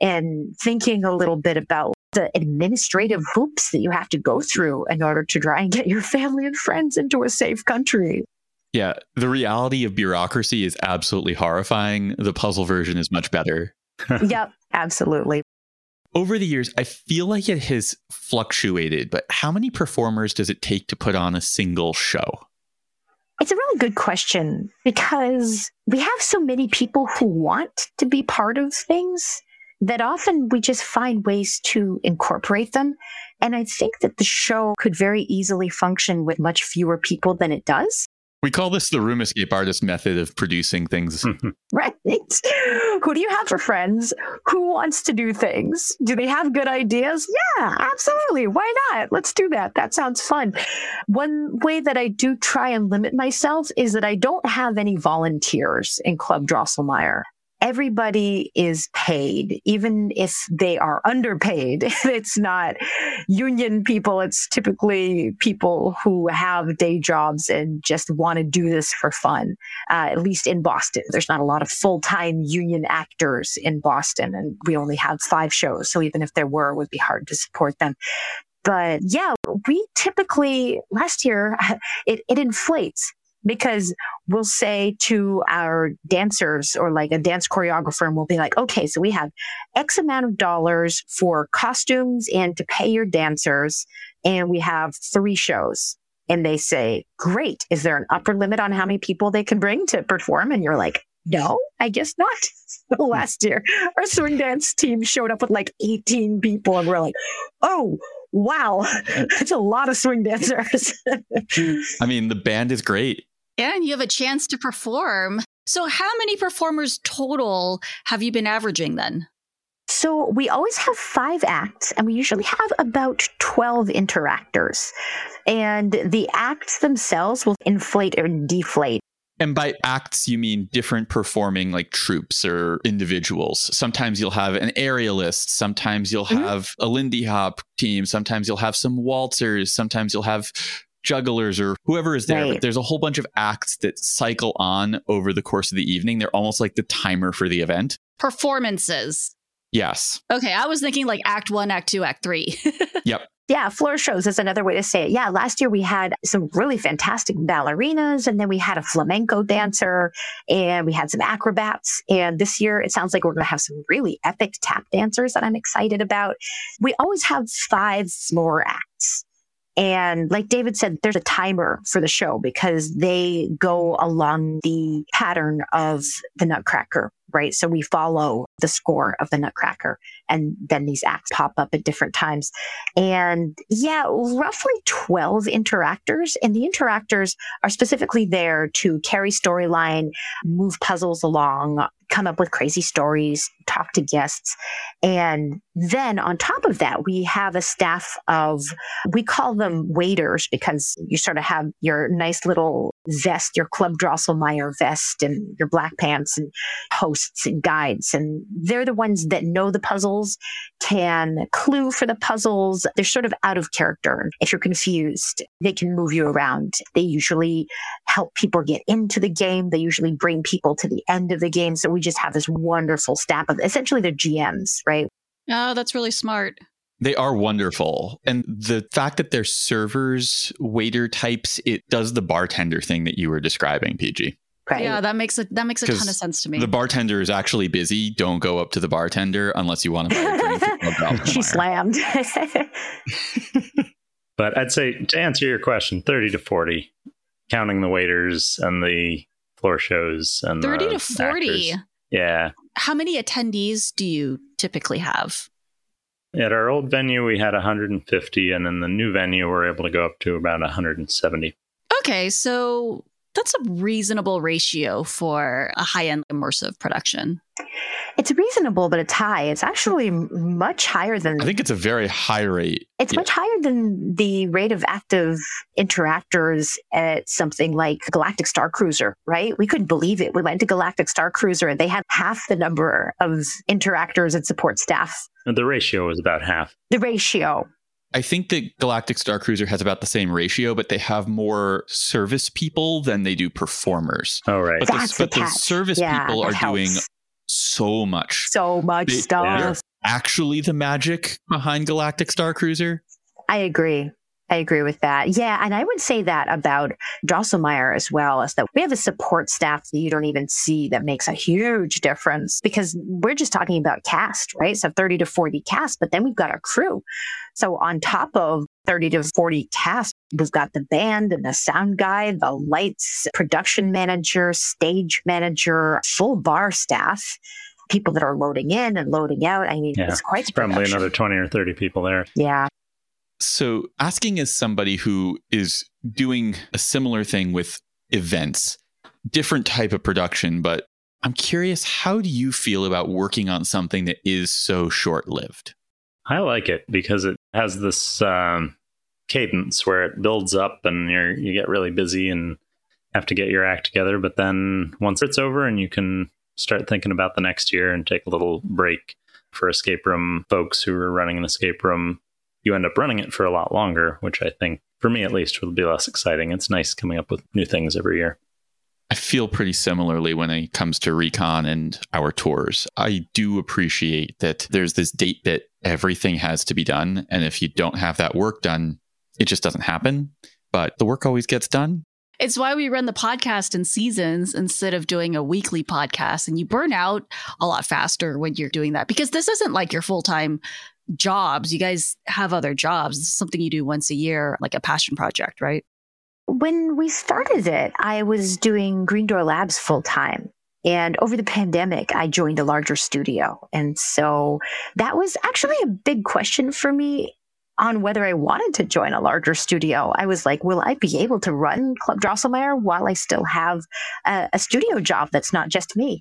And thinking a little bit about the administrative hoops that you have to go through in order to try and get your family and friends into a safe country. Yeah, the reality of bureaucracy is absolutely horrifying. The puzzle version is much better. *laughs* yep, absolutely. Over the years, I feel like it has fluctuated, but how many performers does it take to put on a single show? It's a really good question because we have so many people who want to be part of things that often we just find ways to incorporate them. And I think that the show could very easily function with much fewer people than it does. We call this the room escape artist method of producing things. *laughs* right. Who do you have for friends? Who wants to do things? Do they have good ideas? Yeah, absolutely. Why not? Let's do that. That sounds fun. One way that I do try and limit myself is that I don't have any volunteers in Club Drosselmeyer. Everybody is paid, even if they are underpaid. *laughs* it's not union people. It's typically people who have day jobs and just want to do this for fun. Uh, at least in Boston, there's not a lot of full time union actors in Boston, and we only have five shows. So even if there were, it would be hard to support them. But yeah, we typically last year *laughs* it, it inflates because we'll say to our dancers or like a dance choreographer and we'll be like okay so we have x amount of dollars for costumes and to pay your dancers and we have three shows. And they say great. Is there an upper limit on how many people they can bring to perform? And you're like no i guess not. *laughs* Hmm. Last year our swing dance team showed up with like 18 people and we're like oh wow. That's a lot of swing dancers. *laughs* I mean, the band is great. And you have a chance to perform. So, how many performers total have you been averaging then? So we always have five acts, and we usually have about 12 interactors. And the acts themselves will inflate or deflate. And by acts, you mean different performing like troops or individuals. Sometimes you'll have an aerialist. Sometimes you'll Mhm. have a Lindy Hop team. Sometimes you'll have some waltzers. Sometimes you'll have jugglers or whoever is there. Right. But there's a whole bunch of acts that cycle on over the course of the evening. They're almost like the timer for the event. Performances. Yes. Okay, I was thinking like act one, act two, act three. *laughs* yep. Yeah, floor shows is another way to say it. Yeah, last year we had some really fantastic ballerinas, and then we had a flamenco dancer, and we had some acrobats. And this year it sounds like we're going to have some really epic tap dancers that I'm excited about. We always have five floor acts. And like David said, there's a timer for the show because they go along the pattern of the Nutcracker, right? So we follow the score of the Nutcracker, and then these acts pop up at different times. And yeah, roughly 12 interactors. And the interactors are specifically there to carry storyline, move puzzles along, come up with crazy stories, talk to guests. And then on top of that, we have a staff of, we call them waiters because you sort of have your nice little vest, your Club Drosselmeyer vest, and your black pants, and hosts and guides. And they're the ones that know the puzzles can clue for the puzzles. They're sort of out of character. If you're confused, they can move you around. They usually help people get into the game. They usually bring people to the end of the game. So we just have this wonderful staff of essentially they're GMs, right? oh, that's really smart. They are wonderful. And the fact that they're servers, waiter types, it does the bartender thing that you were describing, Peih-Gee. Right. Yeah, that makes a that makes a ton 'Cause of sense to me. The bartender is actually busy. Don't go up to the bartender unless you want to buy a drink. at Club Drosselmeyer. *laughs* she slammed. *laughs* But I'd say to answer your question, 30 to 40, counting the waiters and the floor shows and 30 the to 40. actors. Yeah. How many attendees do you typically have? At our old venue, we had 150, and in the new venue, we're able to go up to about 170. Okay, so that's a reasonable ratio for a high-end immersive production. it's reasonable, but it's high. It's actually much higher than I think it's a very high rate. It's Yeah. much higher than the rate of active interactors at something like Galactic Star Cruiser, right? We couldn't believe it. We went to Galactic Star Cruiser and they had half the number of interactors and support staff. And The ratio was about half. The ratio. I think that Galactic Star Cruiser has about the same ratio, but they have more service people than they do performers. Oh, right. But, the, That's the but the service Yeah, people that are doing so much. so much They- stuff. Actually, the magic behind Galactic Star Cruiser. I agree. I agree with that. Yeah, and I would say that about Drosselmeyer as well, is that we have a support staff that you don't even see that makes a huge difference because we're just talking about cast, right? So 30 to 40 cast, but then we've got our crew. So on top of 30 to 40 cast, we've got the band and the sound guy, the lights, production manager, stage manager, full bar staff, people that are loading in and loading out. I mean, Yeah, it's quite It's probably another 20 or 30 people there. Yeah. So, asking as somebody who is doing a similar thing with events, different type of production, but I'm curious, how do you feel about working on something that is so short lived? I like it because it has this um, cadence where it builds up and you're, you get really busy and have to get your act together. But then once it's over and you can start thinking about the next year and take a little break for escape room folks who are running an escape room. You end up running it for a lot longer, which I think, for me at least, will be less exciting. It's nice coming up with new things every year. I feel pretty similarly when it comes to recon and our tours. I do appreciate that there's this date bit, everything has to be done. And if you don't have that work done, it just doesn't happen. But the work always gets done. It's why we run the podcast in seasons instead of doing a weekly podcast. And you burn out a lot faster when you're doing that because this isn't like your full time jobs. You guys have other jobs. This is something you do once a year, like a passion project, right? When we started it, I was doing Green Door Labs full time. And over the pandemic, I joined a larger studio. And so that was actually a big question for me on whether I wanted to join a larger studio. I was like, will I be able to run Club Drosselmeyer while I still have a, a, studio job that's not just me?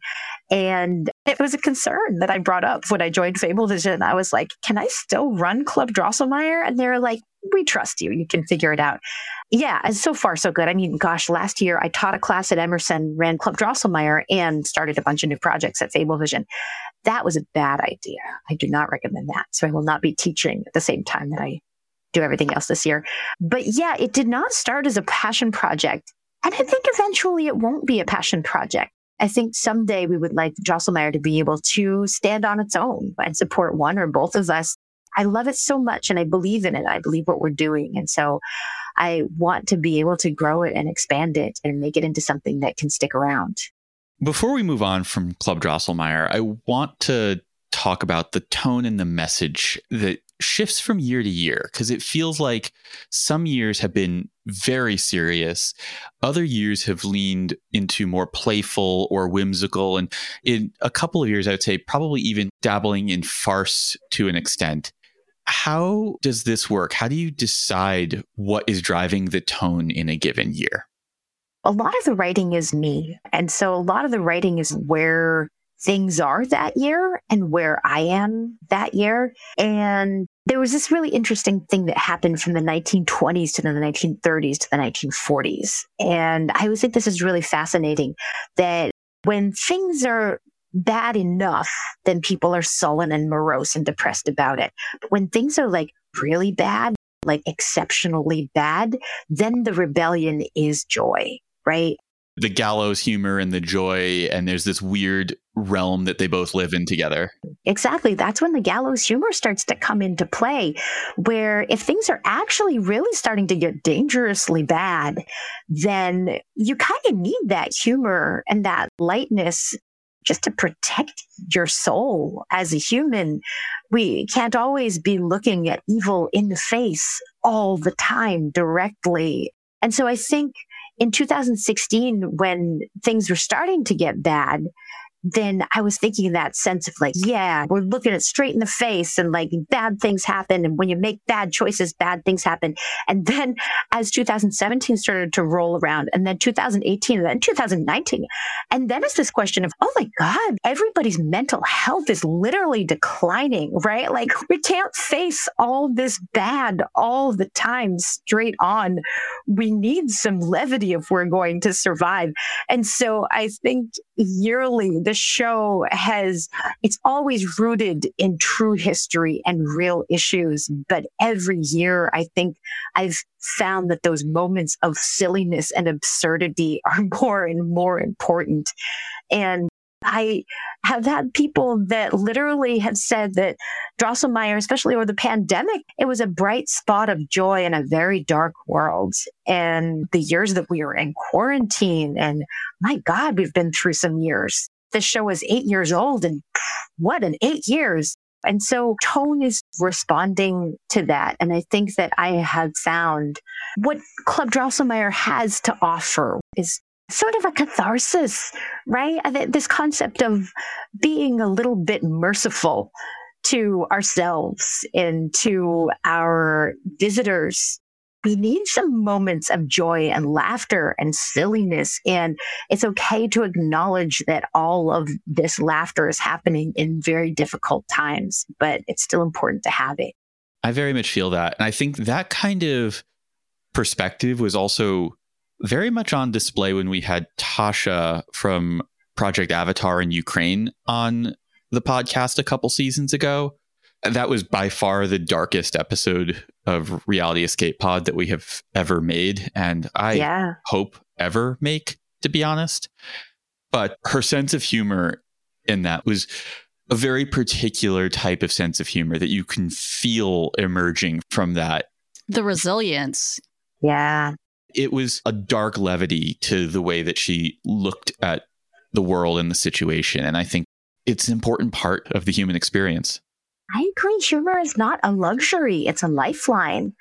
And it was a concern that I brought up when I joined Fablevision. I was like, can I still run Club Drosselmeyer? And they're like, we trust you. You can figure it out. Yeah, and so far so good. I mean, gosh, last year I taught a class at Emerson, ran Club Drosselmeyer, and started a bunch of new projects at Fablevision. That was a bad idea. I do not recommend that. So I will not be teaching at the same time that I do everything else this year. But yeah, it did not start as a passion project. And I think eventually it won't be a passion project. I think someday we would like Drosselmeyer to be able to stand on its own and support one or both of us. I love it so much and I believe in it. I believe what we're doing. And so I want to be able to grow it and expand it and make it into something that can stick around. Before we move on from Club Drosselmeyer, I want to talk about the tone and the message that shifts from year to year because it feels like some years have been very serious. Other years have leaned into more playful or whimsical. And in a couple of years, I would say probably even dabbling in farce to an extent. How does this work? How do you decide what is driving the tone in a given year? A lot of the writing is me. And so a lot of the writing is where things are that year and where I am that year. And there was this really interesting thing that happened from the 1920s to the 1930s to the 1940s. And I always think this is really fascinating that when things are bad enough, then people are sullen and morose and depressed about it. But when things are like really bad, like exceptionally bad, then the rebellion is joy, right? The gallows humor and the joy, and there's this weird realm that they both live in together. Exactly. That's when the gallows humor starts to come into play, where if things are actually really starting to get dangerously bad, then you kind of need that humor and that lightness just to protect your soul as a human. We can't always be looking at evil in the face all the time directly. And so I think in 2016, when things were starting to get bad, then I was thinking that sense of like, yeah, we're looking it straight in the face and like bad things happen. And when you make bad choices, bad things happen. And then as 2017 started to roll around and then 2018 and then 2019, and then it's this question of, oh my God, everybody's mental health is literally declining, right? Like we can't face all this bad all the time straight on. We need some levity if we're going to survive. And so I think yearly, the show has, it's always rooted in true history and real issues. But every year, I think I've found that those moments of silliness and absurdity *laughs* are more and more important. And I have had people that literally have said that Drosselmeyer, especially over the pandemic, it was a bright spot of joy in a very dark world. And the years that we were in quarantine, and my God, we've been through some years. The show is eight years old, and what in eight years? And so tone is responding to that. And I think that I have found what Club Drosselmeyer has to offer is sort of a catharsis, right? Uh, this concept of being a little bit merciful to ourselves and to our visitors. We need some moments of joy and laughter and silliness. And it's okay to acknowledge that all of this laughter is happening in very difficult times, but it's still important to have it. I very much feel that. And I think that kind of perspective was also very much on display when we had Tasha from Project Avatar in Ukraine on the podcast a couple seasons ago. That was by far the darkest episode of Reality Escape Pod that we have ever made. And I yeah. hope ever make, to be honest. But her sense of humor in that was a very particular type of sense of humor that you can feel emerging from that. The resilience. Yeah. It was a dark levity to the way that she looked at the world and the situation. And I think it's an important part of the human experience. I agree. Humor is not a luxury, it's a lifeline.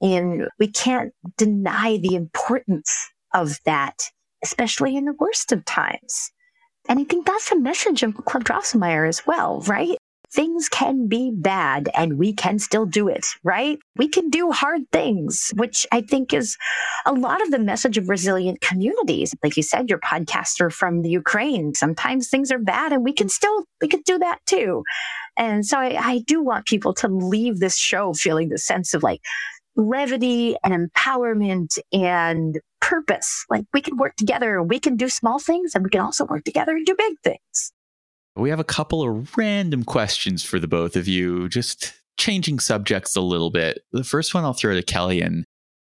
And we can't deny the importance of that, especially in the worst of times. And I think that's the message of Club Drosselmeyer as well, right? Things can be bad and we can still do it, right? We can do hard things, which I think is a lot of the message of resilient communities. Like you said, your podcaster from the Ukraine. Sometimes things are bad and we can still, we can do that too. And so I, I do want people to leave this show feeling the sense of like, levity and empowerment and purpose. Like we can work together, we can do small things, and we can also work together and do big things. We have a couple of random questions for the both of you, just changing subjects a little bit. The first one I'll throw to Kellian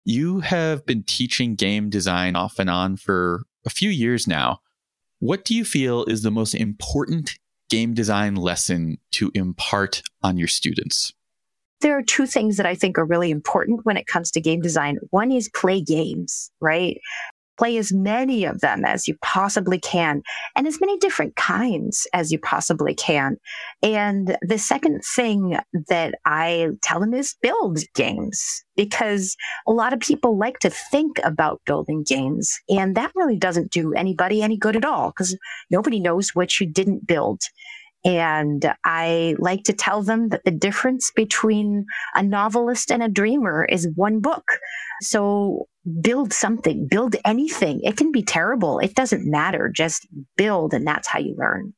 You have been teaching game design off and on for a few years now. What do you feel is the most important game design lesson to impart on your students? there are two things that I think are really important when it comes to game design. One is play games, right? Play as many of them as you possibly can and as many different kinds as you possibly can. And the second thing that I tell them is build games because a lot of people like to think about building games and that really doesn't do anybody any good at all because nobody knows what you didn't build. And I like to tell them that the difference between a novelist and a dreamer is one book. So build something, build anything. It can be terrible. It doesn't matter. Just build, and that's how you learn.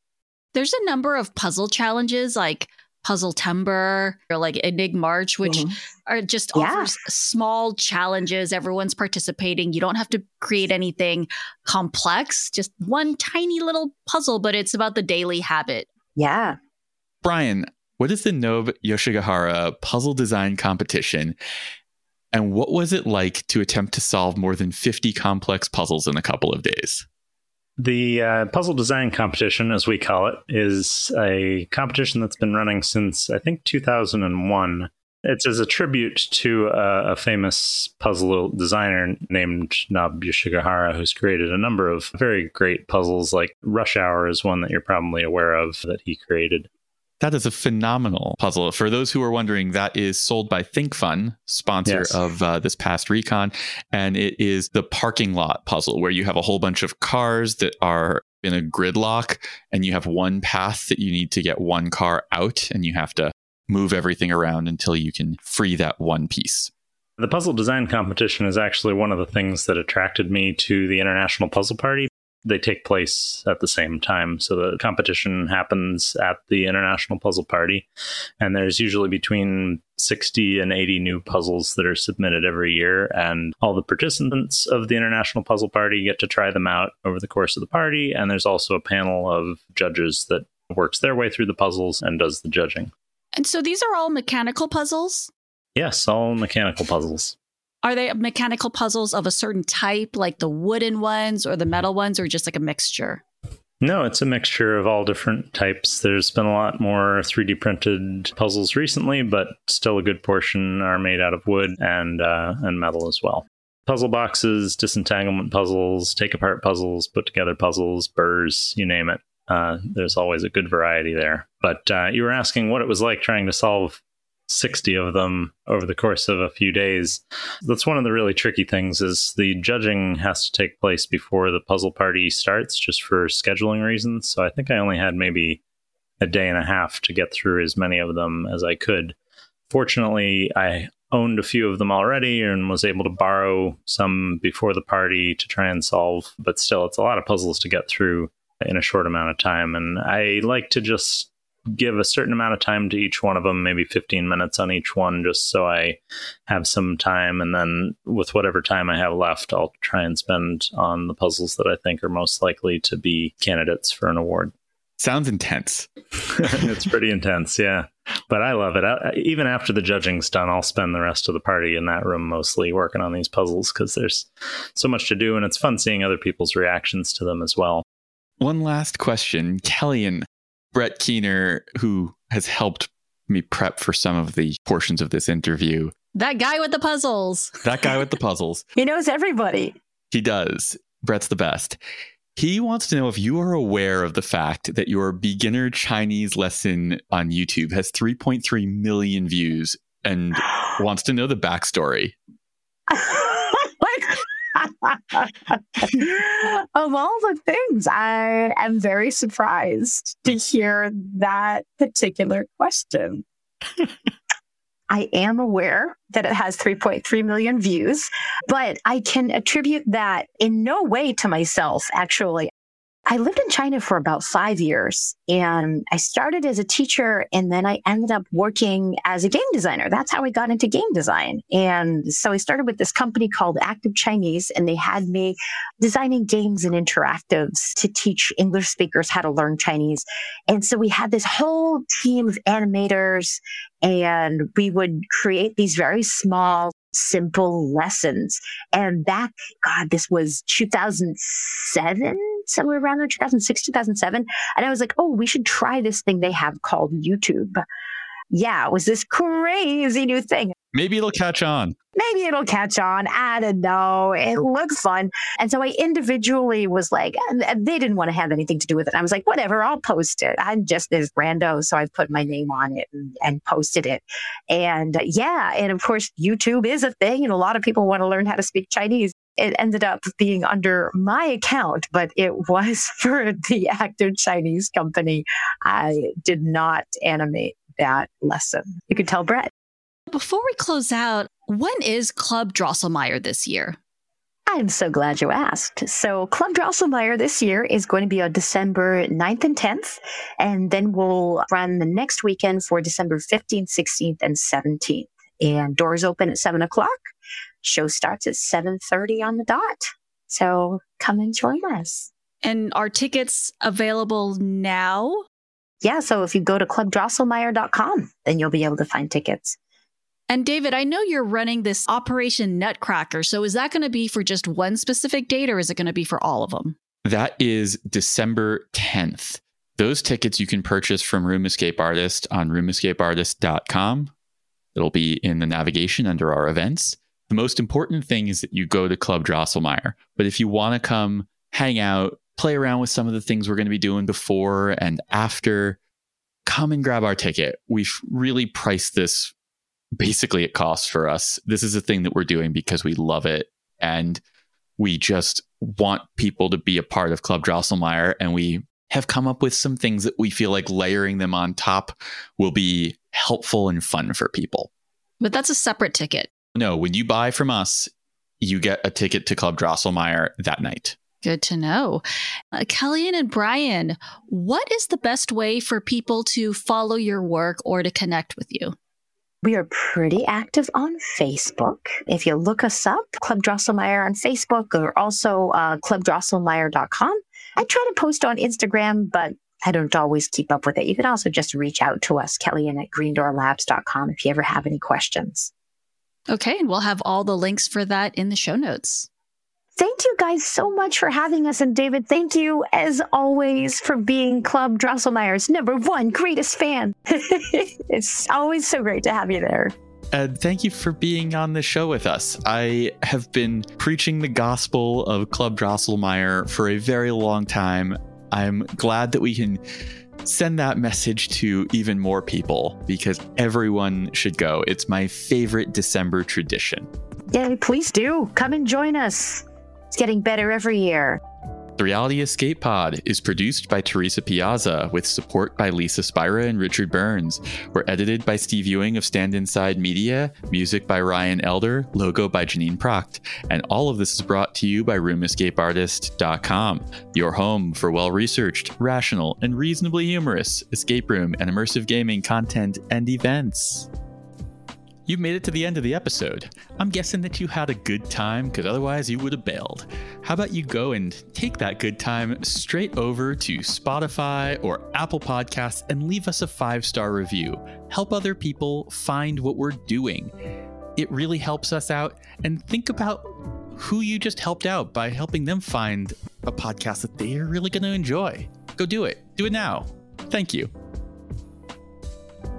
There's a number of puzzle challenges like Puzzle Timber or like Enigmarch, which mm-hmm. are just yeah. offers small challenges. Everyone's participating. You don't have to create anything complex, just one tiny little puzzle, but it's about the daily habit yeah. Brian, what is the Nob Yoshigahara puzzle design competition? And what was it like to attempt to solve more than 50 complex puzzles in a couple of days? The uh, puzzle design competition, as we call it, is a competition that's been running since I think 2001. It's as a tribute to a, a famous puzzle designer named Nob Yoshigahara, who's created a number of very great puzzles. Like Rush Hour is one that you're probably aware of that he created. That is a phenomenal puzzle. For those who are wondering, that is sold by ThinkFun, sponsor yes. of uh, this past recon. And it is the parking lot puzzle where you have a whole bunch of cars that are in a gridlock and you have one path that you need to get one car out and you have to move everything around until you can free that one piece. The puzzle design competition is actually one of the things that attracted me to the International Puzzle Party. They take place at the same time. So the competition happens at the International Puzzle Party, and there's usually between 60 and 80 new puzzles that are submitted every year. And all the participants of the International Puzzle Party get to try them out over the course of the party. And there's also a panel of judges that works their way through the puzzles and does the judging. And so these are all mechanical puzzles? Yes, all mechanical puzzles. Are they mechanical puzzles of a certain type, like the wooden ones or the metal ones, or just like a mixture? No, it's a mixture of all different types. There's been a lot more 3D printed puzzles recently, but still a good portion are made out of wood and uh, and metal as well. Puzzle boxes, disentanglement puzzles, take apart puzzles, put together puzzles, burrs, you name it. Uh, there's always a good variety there. But uh, you were asking what it was like trying to solve 60 of them over the course of a few days. That's one of the really tricky things is the judging has to take place before the puzzle party starts just for scheduling reasons. So I think I only had maybe a day and a half to get through as many of them as I could. Fortunately, I owned a few of them already and was able to borrow some before the party to try and solve, but still it's a lot of puzzles to get through in a short amount of time. And I like to just give a certain amount of time to each one of them, maybe 15 minutes on each one, just so I have some time. And then with whatever time I have left, I'll try and spend on the puzzles that I think are most likely to be candidates for an award. Sounds intense. *laughs* it's pretty intense, yeah. But I love it. I, even after the judging's done, I'll spend the rest of the party in that room mostly working on these puzzles because there's so much to do and it's fun seeing other people's reactions to them as well. One last question. Kellian, Brett Keener, who has helped me prep for some of the portions of this interview. That guy with the puzzles. *laughs* That guy with the puzzles. *laughs* he knows everybody. He does. Brett's the best. He wants to know if you are aware of the fact that your beginner Chinese lesson on YouTube has 3.3 million views and wants to know the backstory. *laughs* *laughs* of all the things, I am very surprised to hear that particular question. I am aware that it has 3.3 million views, but I can attribute that in no way to myself, actually. I lived in China for about five years and I started as a teacher and then I ended up working as a game designer. That's how I got into game design. And so I started with this company called Active Chinese and they had me designing games and interactives to teach English speakers how to learn Chinese. And so we had this whole team of animators and we would create these very small simple lessons. And back, God, this was 2007 somewhere around there, 2006, 2007. And I was like, oh, we should try this thing they have called YouTube. Yeah, it was this crazy new thing. Maybe it'll catch on. Maybe it'll catch on. I don't know. It looks fun. And so I individually was like, they didn't want to have anything to do with it. I was like, whatever, I'll post it. I'm just this rando. So I put my name on it and, and posted it. And uh, yeah, and of course, YouTube is a thing. And a lot of people want to learn how to speak Chinese it ended up being under my account, but it was *laughs* for the active Chinese company. I did not animate that lesson. You could tell Brett. Before we close out, when is Club Drosselmeyer this year? I'm so glad you asked. So, Club Drosselmeyer this year is going to be on December 9th and 10th, and then we'll run the next weekend for December 15th, 16th, and 17th. And doors open at 7 o'clock. Show starts at 7.30 on the dot. So, come and join us. And are tickets available now? Yeah, so if you go to clubdrosselmeyer.com, then you'll be able to find tickets. And David, I know you're running this Operation Nutcracker. So is that going to be for just one specific date or is it going to be for all of them? That is December 10th. Those tickets you can purchase from Room Escape Artist on roomescapeartist.com. It'll be in the navigation under our events. The most important thing is that you go to Club Drosselmeyer. But if you want to come hang out, play around with some of the things we're going to be doing before and after, come and grab our ticket. We've really priced this basically at cost for us. This is a thing that we're doing because we love it and we just want people to be a part of Club Drosselmeyer and we have come up with some things that we feel like layering them on top will be helpful and fun for people. But that's a separate ticket. No, when you buy from us, you get a ticket to Club Drosselmeyer that night. Good to know. Uh, Kellian and Brian, what is the best way for people to follow your work or to connect with you? We are pretty active on Facebook. If you look us up, Club Drosselmeyer on Facebook or also uh, clubdrosselmeyer.com. I try to post on Instagram, but I don't always keep up with it. You can also just reach out to us, Kellian at greendoorlabs.com, if you ever have any questions. Okay, and we'll have all the links for that in the show notes. Thank you guys so much for having us. And David, thank you as always for being Club Drosselmeyer's number one greatest fan. *laughs* it's always so great to have you there. And thank you for being on the show with us. I have been preaching the gospel of Club Drosselmeyer for a very long time. I'm glad that we can send that message to even more people because everyone should go. It's my favorite December tradition. Yay, please do. Come and join us. It's getting better every year. The Reality Escape Pod is produced by Teresa Piazza with support by Lisa Spira and Richard Burns. We're edited by Steve Ewing of Stand Inside Media, music by Ryan Elder, logo by Janine Proct. And all of this is brought to you by RoomEscapeArtist.com, your home for well researched, rational, and reasonably humorous escape room and immersive gaming content and events. You've made it to the end of the episode. I'm guessing that you had a good time because otherwise you would have bailed. How about you go and take that good time straight over to Spotify or Apple Podcasts and leave us a five star review? Help other people find what we're doing. It really helps us out. And think about who you just helped out by helping them find a podcast that they're really going to enjoy. Go do it. Do it now. Thank you.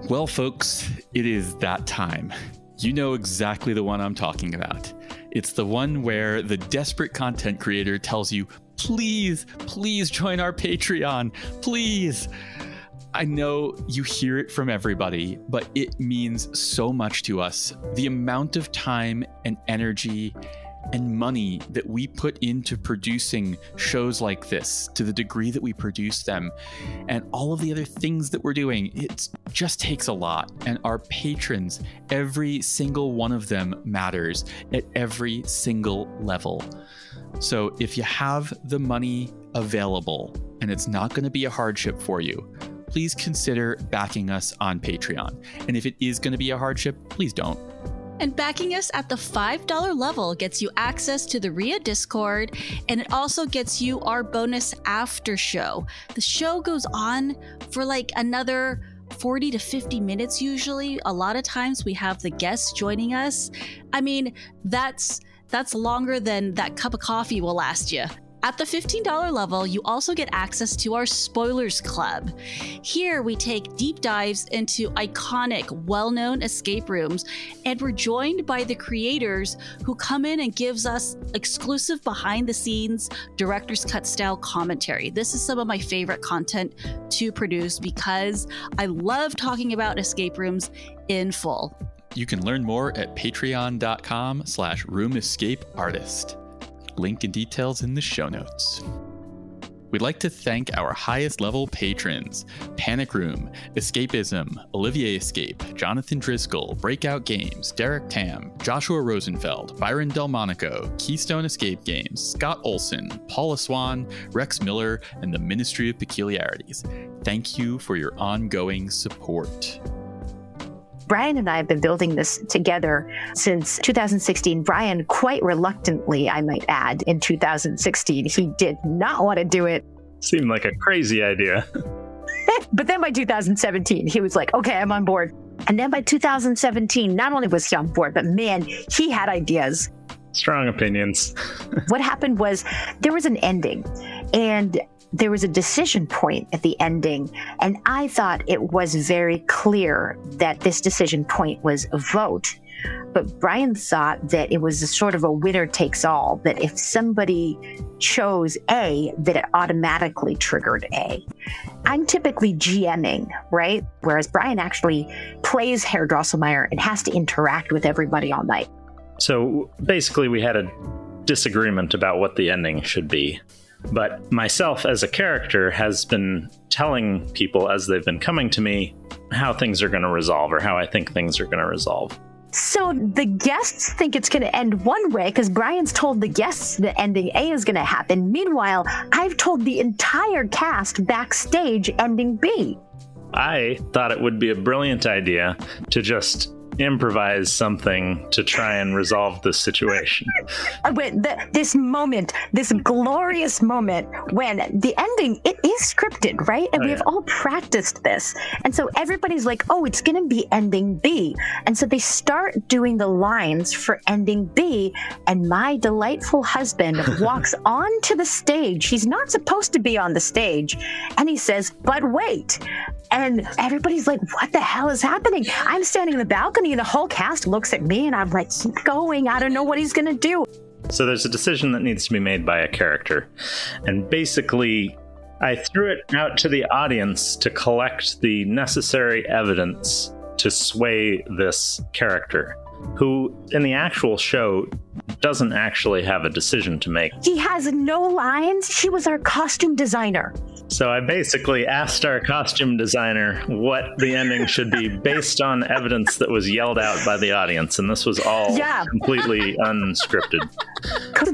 Well, folks, it is that time. You know exactly the one I'm talking about. It's the one where the desperate content creator tells you, please, please join our Patreon, please. I know you hear it from everybody, but it means so much to us. The amount of time and energy and money that we put into producing shows like this to the degree that we produce them and all of the other things that we're doing it just takes a lot. And our patrons every single one of them matters at every single level. So if you have the money available and it's not going to be a hardship for you please consider backing us on patreon. And if it is going to be a hardship please don't and backing us at the $5 level gets you access to the RIA Discord, and it also gets you our bonus after show. The show goes on for like another 40 to 50 minutes usually. A lot of times we have the guests joining us. I mean, that's that's longer than that cup of coffee will last you. At the $15 level, you also get access to our Spoilers Club. Here, we take deep dives into iconic, well known escape rooms, and we're joined by the creators who come in and gives us exclusive behind the scenes director's cut style commentary. This is some of my favorite content to produce because I love talking about escape rooms in full. You can learn more at patreon.com slash roomescapeartist. Link and details in the show notes. We'd like to thank our highest level patrons Panic Room, Escapism, Olivier Escape, Jonathan Driscoll, Breakout Games, Derek Tam, Joshua Rosenfeld, Byron Delmonico, Keystone Escape Games, Scott Olson, Paula Swan, Rex Miller, and the Ministry of Peculiarities. Thank you for your ongoing support. Brian and I have been building this together since 2016. Brian, quite reluctantly, I might add, in 2016, he did not want to do it. Seemed like a crazy idea. *laughs* but then by 2017, he was like, okay, I'm on board. And then by 2017, not only was he on board, but man, he had ideas. Strong opinions. *laughs* what happened was there was an ending, and there was a decision point at the ending, and I thought it was very clear that this decision point was a vote. But Brian thought that it was a sort of a winner takes all, that if somebody chose A, that it automatically triggered A. I'm typically GMing, right? Whereas Brian actually plays Herr Drosselmeyer and has to interact with everybody all night. So basically, we had a disagreement about what the ending should be. But myself as a character has been telling people as they've been coming to me how things are going to resolve or how I think things are going to resolve. So the guests think it's going to end one way because Brian's told the guests the ending A is going to happen. Meanwhile, I've told the entire cast backstage ending B. I thought it would be a brilliant idea to just improvise something to try and resolve the situation. Uh, but the, this moment, this glorious moment when the ending it is scripted, right? And oh, we have all practiced this, and so everybody's like, "Oh, it's going to be ending B," and so they start doing the lines for ending B, and my delightful husband *laughs* walks onto the stage. He's not supposed to be on the stage, and he says, "But wait." And everybody's like, what the hell is happening? I'm standing in the balcony and the whole cast looks at me and I'm like, keep going. I don't know what he's going to do. So there's a decision that needs to be made by a character. And basically, I threw it out to the audience to collect the necessary evidence to sway this character, who in the actual show doesn't actually have a decision to make. He has no lines. He was our costume designer. So I basically asked our costume designer what the ending should be based on evidence that was yelled out by the audience, and this was all Yeah. completely unscripted. *laughs*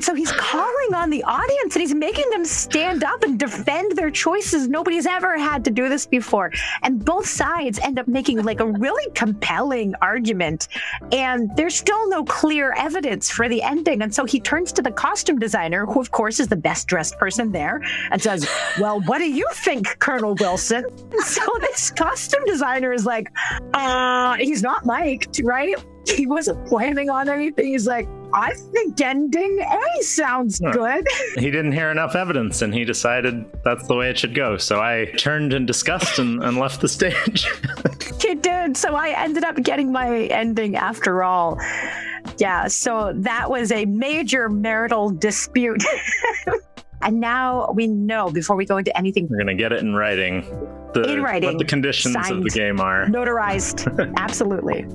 So he's calling on the audience and he's making them stand up and defend their choices. Nobody's ever had to do this before. And both sides end up making like a really compelling argument. And there's still no clear evidence for the ending. And so he turns to the costume designer, who, of course, is the best dressed person there, and says, Well, what do you think, Colonel Wilson? *laughs* So this costume designer is like, Uh, he's not liked, right? He wasn't planning on anything. He's like, I think ending A sounds good. He didn't hear enough evidence, and he decided that's the way it should go. So I turned in disgust and, and left the stage. *laughs* He did. So I ended up getting my ending after all. Yeah, so that was a major marital dispute. *laughs* and now we know before we go into anything We're gonna get it in writing. The, In writing, What the conditions of the game are. notarized. *laughs* Absolutely.